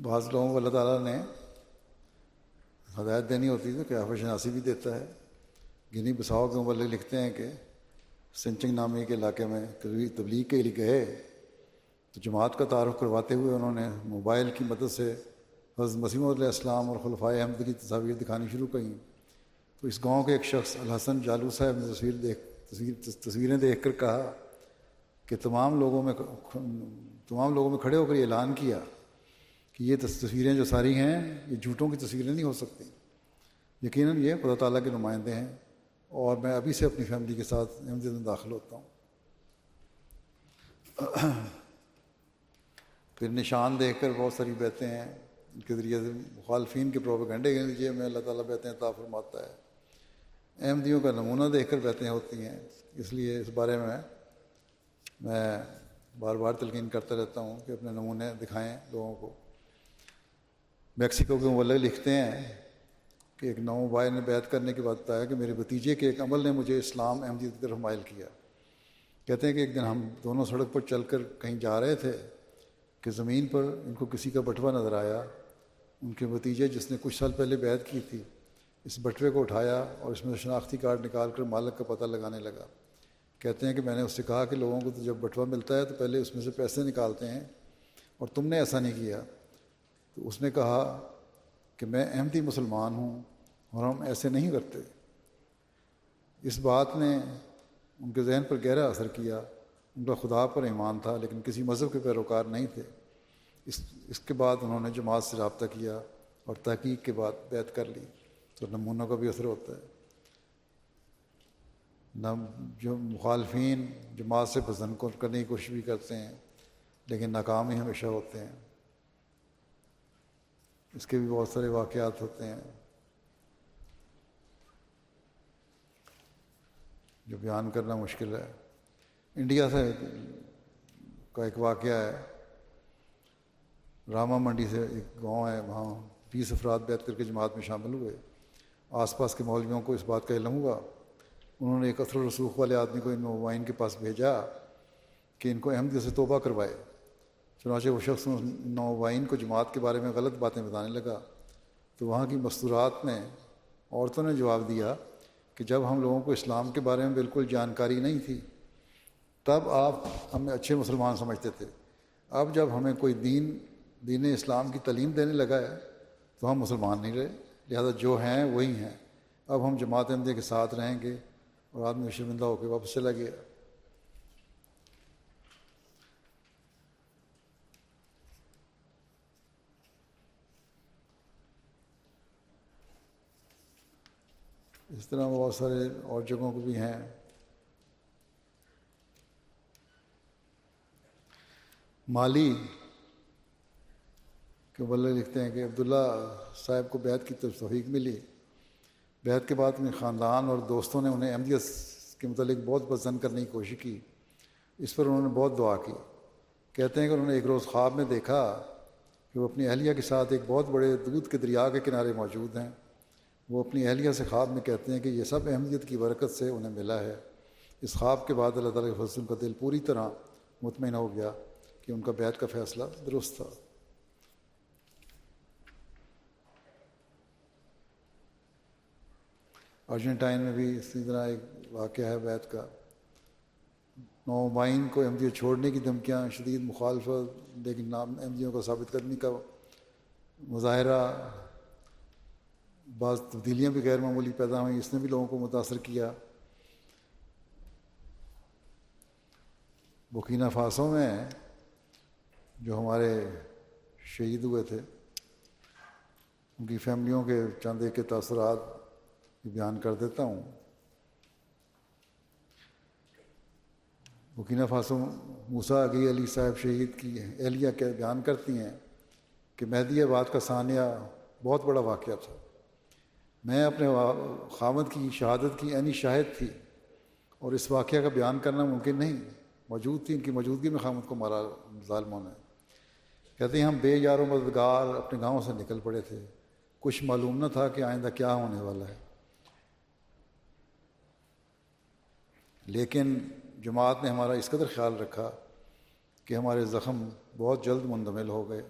[SPEAKER 1] بعض لوگوں کو اللہ تعالیٰ نے ہدایت دینی ہوتی تو کیا شناسی بھی دیتا ہے؟ گنی بساؤ کے مبلک لکھتے ہیں کہ سنچنگ نامی کے علاقے میں کبھی تبلیغ کے لیے گئے، تو جماعت کا تعارف کرواتے ہوئے انہوں نے موبائل کی مدد سے حضرت مسیم علیہ السلام اور خلفۂ احمد کی تصاویر دکھانی شروع کریں تو اس گاؤں کے ایک شخص الحسن جالو صاحب نے تصویر دیکھ، تصویر، تصویریں دیکھ کر کہا کہ تمام لوگوں میں تمام لوگوں میں کھڑے ہو کر یہ اعلان کیا۔ کہ یہ تصویریں جو ساری ہیں، یہ جھوٹوں کی تصویریں نہیں ہو سکتی۔ یقیناً یہ خدا تعالیٰ کے نمائندے ہیں اور میں ابھی سے اپنی فیملی کے ساتھ احمد میں داخل ہوتا ہوں۔ *clears throat* پھر نشان دیکھ کر بہت ساری بیتیں ہیں۔ ان کے ذریعے سے مخالفین کے پروپیگنڈے کے لیجیے میں اللہ تعالیٰ بیتیں عطا فرماتا ہے۔ احمدیوں کا نمونہ دیکھ کر بیتیں ہوتی ہیں۔ اس لیے اس بارے میں میں بار بار تلقین کرتا رہتا ہوں کہ اپنے نمونے دکھائیں لوگوں کو۔ میکسیکو کے مبلغ لکھتے ہیں کہ ایک نو بھائی نے بیت کرنے کے بعد بتایا کہ میرے بتیجے کے ایک عمل نے مجھے اسلام احمدیت کی طرف مائل کیا۔ کہتے ہیں کہ ایک دن ہم دونوں سڑک پر چل کر کہیں جا رہے تھے کہ زمین پر ان کو کسی کا بٹوا نظر آیا۔ ان کے بتیجے جس نے کچھ سال پہلے بیت کی تھی، اس بٹوے کو اٹھایا اور اس میں شناختی کارڈ نکال کر مالک کا پتہ لگانے لگا۔ کہتے ہیں کہ میں نے اس سے کہا کہ لوگوں کو تو جب بٹوا ملتا ہے تو پہلے اس میں سے پیسے نکالتے ہیں اور تم نے ایسا نہیں کیا۔ تو اس نے کہا کہ میں احمدی مسلمان ہوں اور ہم ایسے نہیں کرتے۔ اس بات نے ان کے ذہن پر گہرا اثر کیا۔ ان کا خدا پر ایمان تھا، لیکن کسی مذہب کے پیروکار نہیں تھے۔ اس اس کے بعد انہوں نے جماعت سے رابطہ کیا اور تحقیق کے بعد بیت کر لی۔ تو نمونوں کا بھی اثر ہوتا ہے۔ نہ جو مخالفین جماعت سے پسند کرنے کی کوشش بھی کرتے ہیں، لیکن ناکام ہی ہمیشہ ہوتے ہیں۔ اس کے بھی بہت سارے واقعات ہوتے ہیں۔ جو بیان کرنا مشکل ہے۔ انڈیا سے کا ایک واقعہ ہے۔ راما منڈی سے ایک گاؤں ہے، وہاں بیس افراد بیت کر کے جماعت میں شامل ہوئے۔ آس پاس کے مولویوں کو اس بات کا علم ہوا۔ انہوں نے ایک اثر و رسوخ والے آدمی کو ان موبائن کے پاس بھیجا کہ ان کو احمد سے توبہ کروائے۔ چنانچہ وہ شخص نوائن کو جماعت کے بارے میں غلط باتیں بتانے لگا۔ تو وہاں کی مستورات میں عورتوں نے جواب دیا کہ جب ہم لوگوں کو اسلام کے بارے میں بالکل جانکاری نہیں تھی، تب آپ ہمیں اچھے مسلمان سمجھتے تھے۔ اب جب ہمیں کوئی دین دین اسلام کی تعلیم دینے لگا ہے، تو ہم مسلمان نہیں رہے، لہذا جو ہیں وہی ہیں۔ اب ہم جماعت احمدیہ کے ساتھ رہیں گے اور آدمی شرمندہ ہو کے واپس چلا گیا۔ اس طرح بہت سارے اور جگہوں کو بھی ہیں۔ مالی کے بلے لکھتے ہیں کہ عبداللہ صاحب کو بیت کی توفیق ملی۔ بیت کے بعد اپنے خاندان اور دوستوں نے انہیں احمدیت کے متعلق بہت پسند کرنے کی کوشش کی۔ اس پر انہوں نے بہت دعا کی۔ کہتے ہیں کہ انہوں نے ایک روز خواب میں دیکھا کہ وہ اپنی اہلیہ کے ساتھ ایک بہت بڑے دودھ کے دریا کے کنارے موجود ہیں۔ وہ اپنی اہلیہ سے خواب میں کہتے ہیں کہ یہ سب احمدیت کی برکت سے انہیں ملا ہے۔ اس خواب کے بعد اللہ تعالیٰ کے فضل کا دل پوری طرح مطمئن ہو گیا کہ ان کا بیت کا فیصلہ درست تھا۔ ارجنٹائن میں بھی اسی طرح ایک واقعہ ہے بیت کا۔ نومائن کو احمدیت جی چھوڑنے کی دھمکیاں، شدید مخالفت، لیکن نام احمدیوں جی کو ثابت کرنے کا مظاہرہ بعض تبدیلیاں بھی غیر معمولی پیدا ہوئیں، اس نے بھی لوگوں کو متاثر کیا۔ بکینہ فاسوں میں جو ہمارے شہید ہوئے تھے، ان کی فیملیوں کے چند ایک کے تاثرات بیان کر دیتا ہوں۔ بکینہ فاسو موسا علی علی صاحب شہید کی اہلیہ کے بیان کرتی ہیں کہ مہدی آباد کا ثانیہ بہت بڑا واقعہ تھا۔ میں اپنے خامد کی شہادت کی عینی شاہد تھی اور اس واقعہ کا بیان کرنا ممکن نہیں۔ موجود تھی، ان کی موجودگی میں خامد کو مارا ظالموں نے۔ کہتے ہیں ہم بے یار و مددگار اپنے گاؤں سے نکل پڑے تھے۔ کچھ معلوم نہ تھا کہ آئندہ کیا ہونے والا ہے۔ لیکن جماعت نے ہمارا اس قدر خیال رکھا کہ ہمارے زخم بہت جلد مندمل ہو گئے۔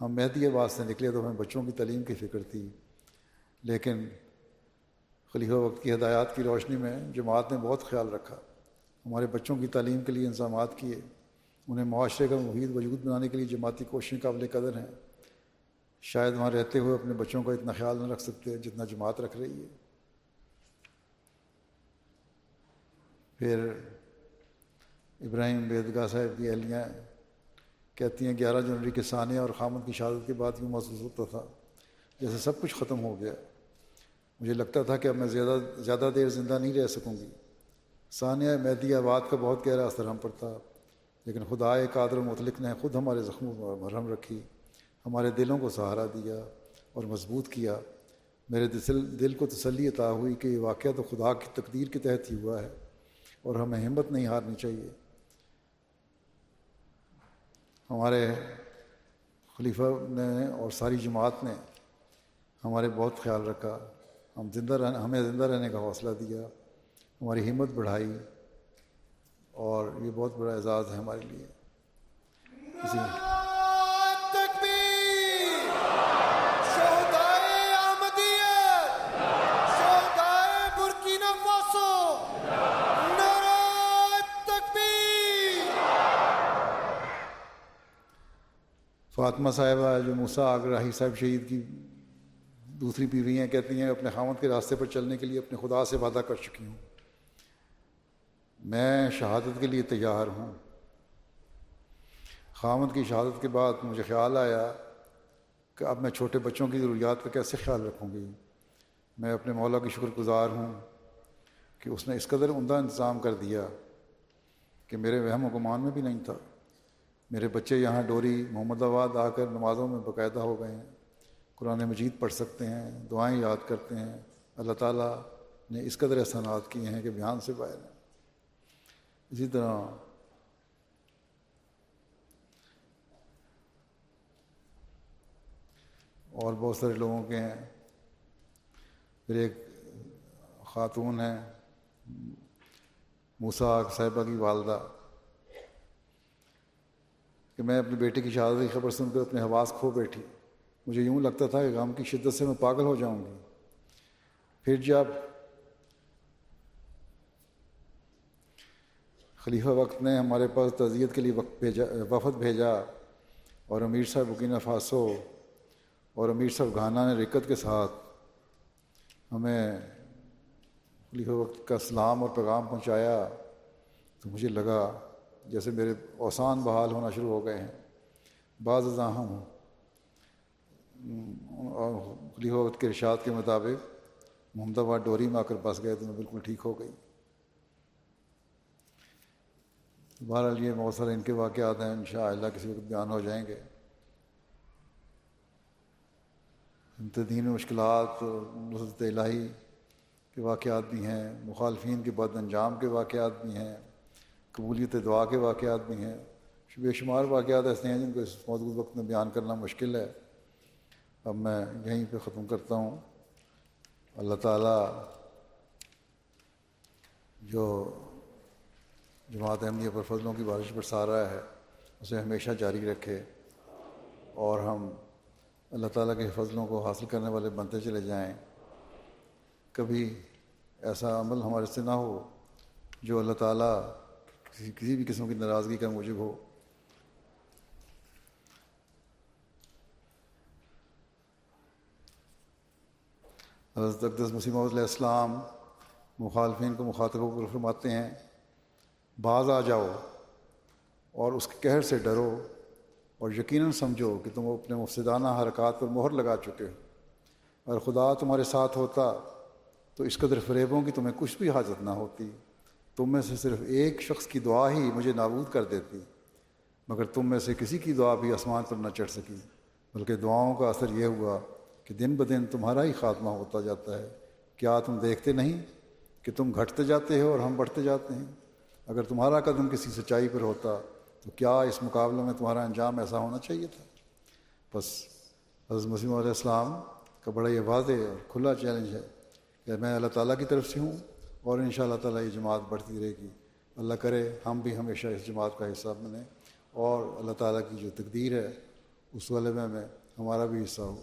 [SPEAKER 1] ہم مہدی آباد سے نکلے تو ہمیں بچوں کی تعلیم کی فکر تھی۔ لیکن خلیفہ وقت کی ہدایات کی روشنی میں جماعت نے بہت خیال رکھا۔ ہمارے بچوں کی تعلیم کے لیے انتظامات کیے۔ انہیں معاشرے کا محیط وجود بنانے کے لیے جماعتی کوششیں قابل قدر ہیں۔ شاید وہاں رہتے ہوئے اپنے بچوں کا اتنا خیال نہ رکھ سکتے جتنا جماعت رکھ رہی ہے۔ پھر ابراہیم بیدگاہ صاحب کی اہلیاں کہتی ہیں، گیارہ جنوری کے ثانیہ اور خامد کی شہادت کے بعد یوں محسوس ہوتا تھا جیسے سب کچھ ختم ہو گیا۔ مجھے لگتا تھا کہ اب میں زیادہ زیادہ دیر زندہ نہیں رہ سکوں گی۔ ثانیہ، مہدی آباد کا بہت گہرا اثر ہم پر تھا، لیکن خدا قادر و مطلق نے خود ہمارے زخموں پر مرہم رکھی، ہمارے دلوں کو سہارا دیا اور مضبوط کیا۔ میرے دل دل کو تسلی عطا ہوئی کہ یہ واقعہ تو خدا کی تقدیر کے تحت ہی ہوا ہے اور ہمیں ہمت نہیں ہارنی چاہیے۔ ہمارے خلیفہ نے اور ساری جماعت نے ہمارے بہت خیال رکھا۔ ہم زندہ رہنے ہمیں زندہ رہنے کا حوصلہ دیا، ہماری ہمت بڑھائی اور یہ بہت بڑا اعزاز ہے ہمارے لیے۔ اسی فاطمہ صاحبہ، جو موسا آگراہی صاحب شہید کی دوسری بیویاں کہتی ہیں، اپنے خامد کے راستے پر چلنے کے لیے اپنے خدا سے وعدہ کر چکی ہوں۔ میں شہادت کے لیے تیار ہوں۔ خامد کی شہادت کے بعد مجھے خیال آیا کہ اب میں چھوٹے بچوں کی ضروریات کا کیسے خیال رکھوں گی۔ میں اپنے مولا کی شکر گزار ہوں کہ اس نے اس قدر عمدہ انتظام کر دیا کہ میرے وہم و گمان میں بھی نہیں تھا۔ میرے بچے یہاں ڈوری محمد آباد آ کر نمازوں میں باقاعدہ ہو گئے ہیں۔ قرآن مجید پڑھ سکتے ہیں، دعائیں یاد کرتے ہیں۔ اللہ تعالیٰ نے اس قدر احسانات کیے ہیں کہ بیان سے باہر ہیں۔ اسی طرح اور بہت سارے لوگوں کے ہیں۔ پھر ایک خاتون ہیں موسا صاحبہ کی والدہ۔ کہ میں اپنی بیٹے کی شہادت کی خبر سن کر اپنے حواس کھو بیٹھی۔ مجھے یوں لگتا تھا کہ غم کی شدت سے میں پاگل ہو جاؤں گی۔ پھر جب خلیفہ وقت نے ہمارے پاس تعزیت کے لیے وقت بھیجا، وفد بھیجا اور امیر صاحب بکینہ فاسو اور امیر صاحب گھانا نے رکت کے ساتھ ہمیں خلیفہ وقت کا سلام اور پیغام پہنچایا تو مجھے لگا جیسے میرے اوسان بحال ہونا شروع ہو گئے ہیں۔ بعض ازاں اور خلیفہ وقت کے ارشاد کے مطابق محمد آباد ڈوری میں آ کر بس گئے تو میں بالکل ٹھیک ہو گئی۔ بہرحال یہ بہت سارے ان کے واقعات ہیں ان شاء اللہ کسی وقت بیان ہو جائیں گے۔ تدین مشکلات نصرت الہی کے واقعات بھی ہیں، مخالفین کے بد انجام کے واقعات بھی ہیں، قبولیت دعا کے واقعات بھی ہیں۔ بے شمار واقعات ایسے ہیں جن کو اس موجود وقت میں بیان کرنا مشکل ہے۔ اب میں یہیں پہ ختم کرتا ہوں۔ اللہ تعالیٰ جو جماعت احمدیہ پر فضلوں کی بارش برسا رہا ہے، اسے ہمیشہ جاری رکھے اور ہم اللہ تعالیٰ کے فضلوں کو حاصل کرنے والے بنتے چلے جائیں۔ کبھی ایسا عمل ہمارے سے نہ ہو جو اللہ تعالیٰ کسی بھی قسم کی ناراضگی کا موجب ہو۔ حضرت اقدس مسیم علیہ السلام مخالفین کو مخاطبوں کو فرماتے ہیں، باز آ جاؤ اور اس کے قہر سے ڈرو اور یقیناً سمجھو کہ تم اپنے مفسدانہ حرکات پر مہر لگا چکے ہو۔ اور خدا تمہارے ساتھ ہوتا تو اس قدر فریبوں کی تمہیں کچھ بھی حاجت نہ ہوتی۔ تم میں سے صرف ایک شخص کی دعا ہی مجھے نابود کر دیتی، مگر تم میں سے کسی کی دعا بھی آسمان پر نہ چڑھ سکی، بلکہ دعاؤں کا اثر یہ ہوا کہ دن بدن تمہارا ہی خاتمہ ہوتا جاتا ہے۔ کیا تم دیکھتے نہیں کہ تم گھٹتے جاتے ہو اور ہم بڑھتے جاتے ہیں؟ اگر تمہارا قدم کسی سچائی پر ہوتا تو کیا اس مقابلے میں تمہارا انجام ایسا ہونا چاہیے تھا؟ بس حضرت مسیم علیہ السلام کا بڑا یہ واضح اور کھلا چیلنج ہے کہ میں اللہ تعالیٰ کی طرف سے ہوں اور ان شاء اللہ تعالیٰ یہ جماعت بڑھتی رہے گی۔ اللہ کرے ہم بھی ہمیشہ اس جماعت کا حصہ بنیں اور اللہ تعالیٰ کی جو تقدیر ہے، اس غلبے میں ہمارا بھی حصہ ہو۔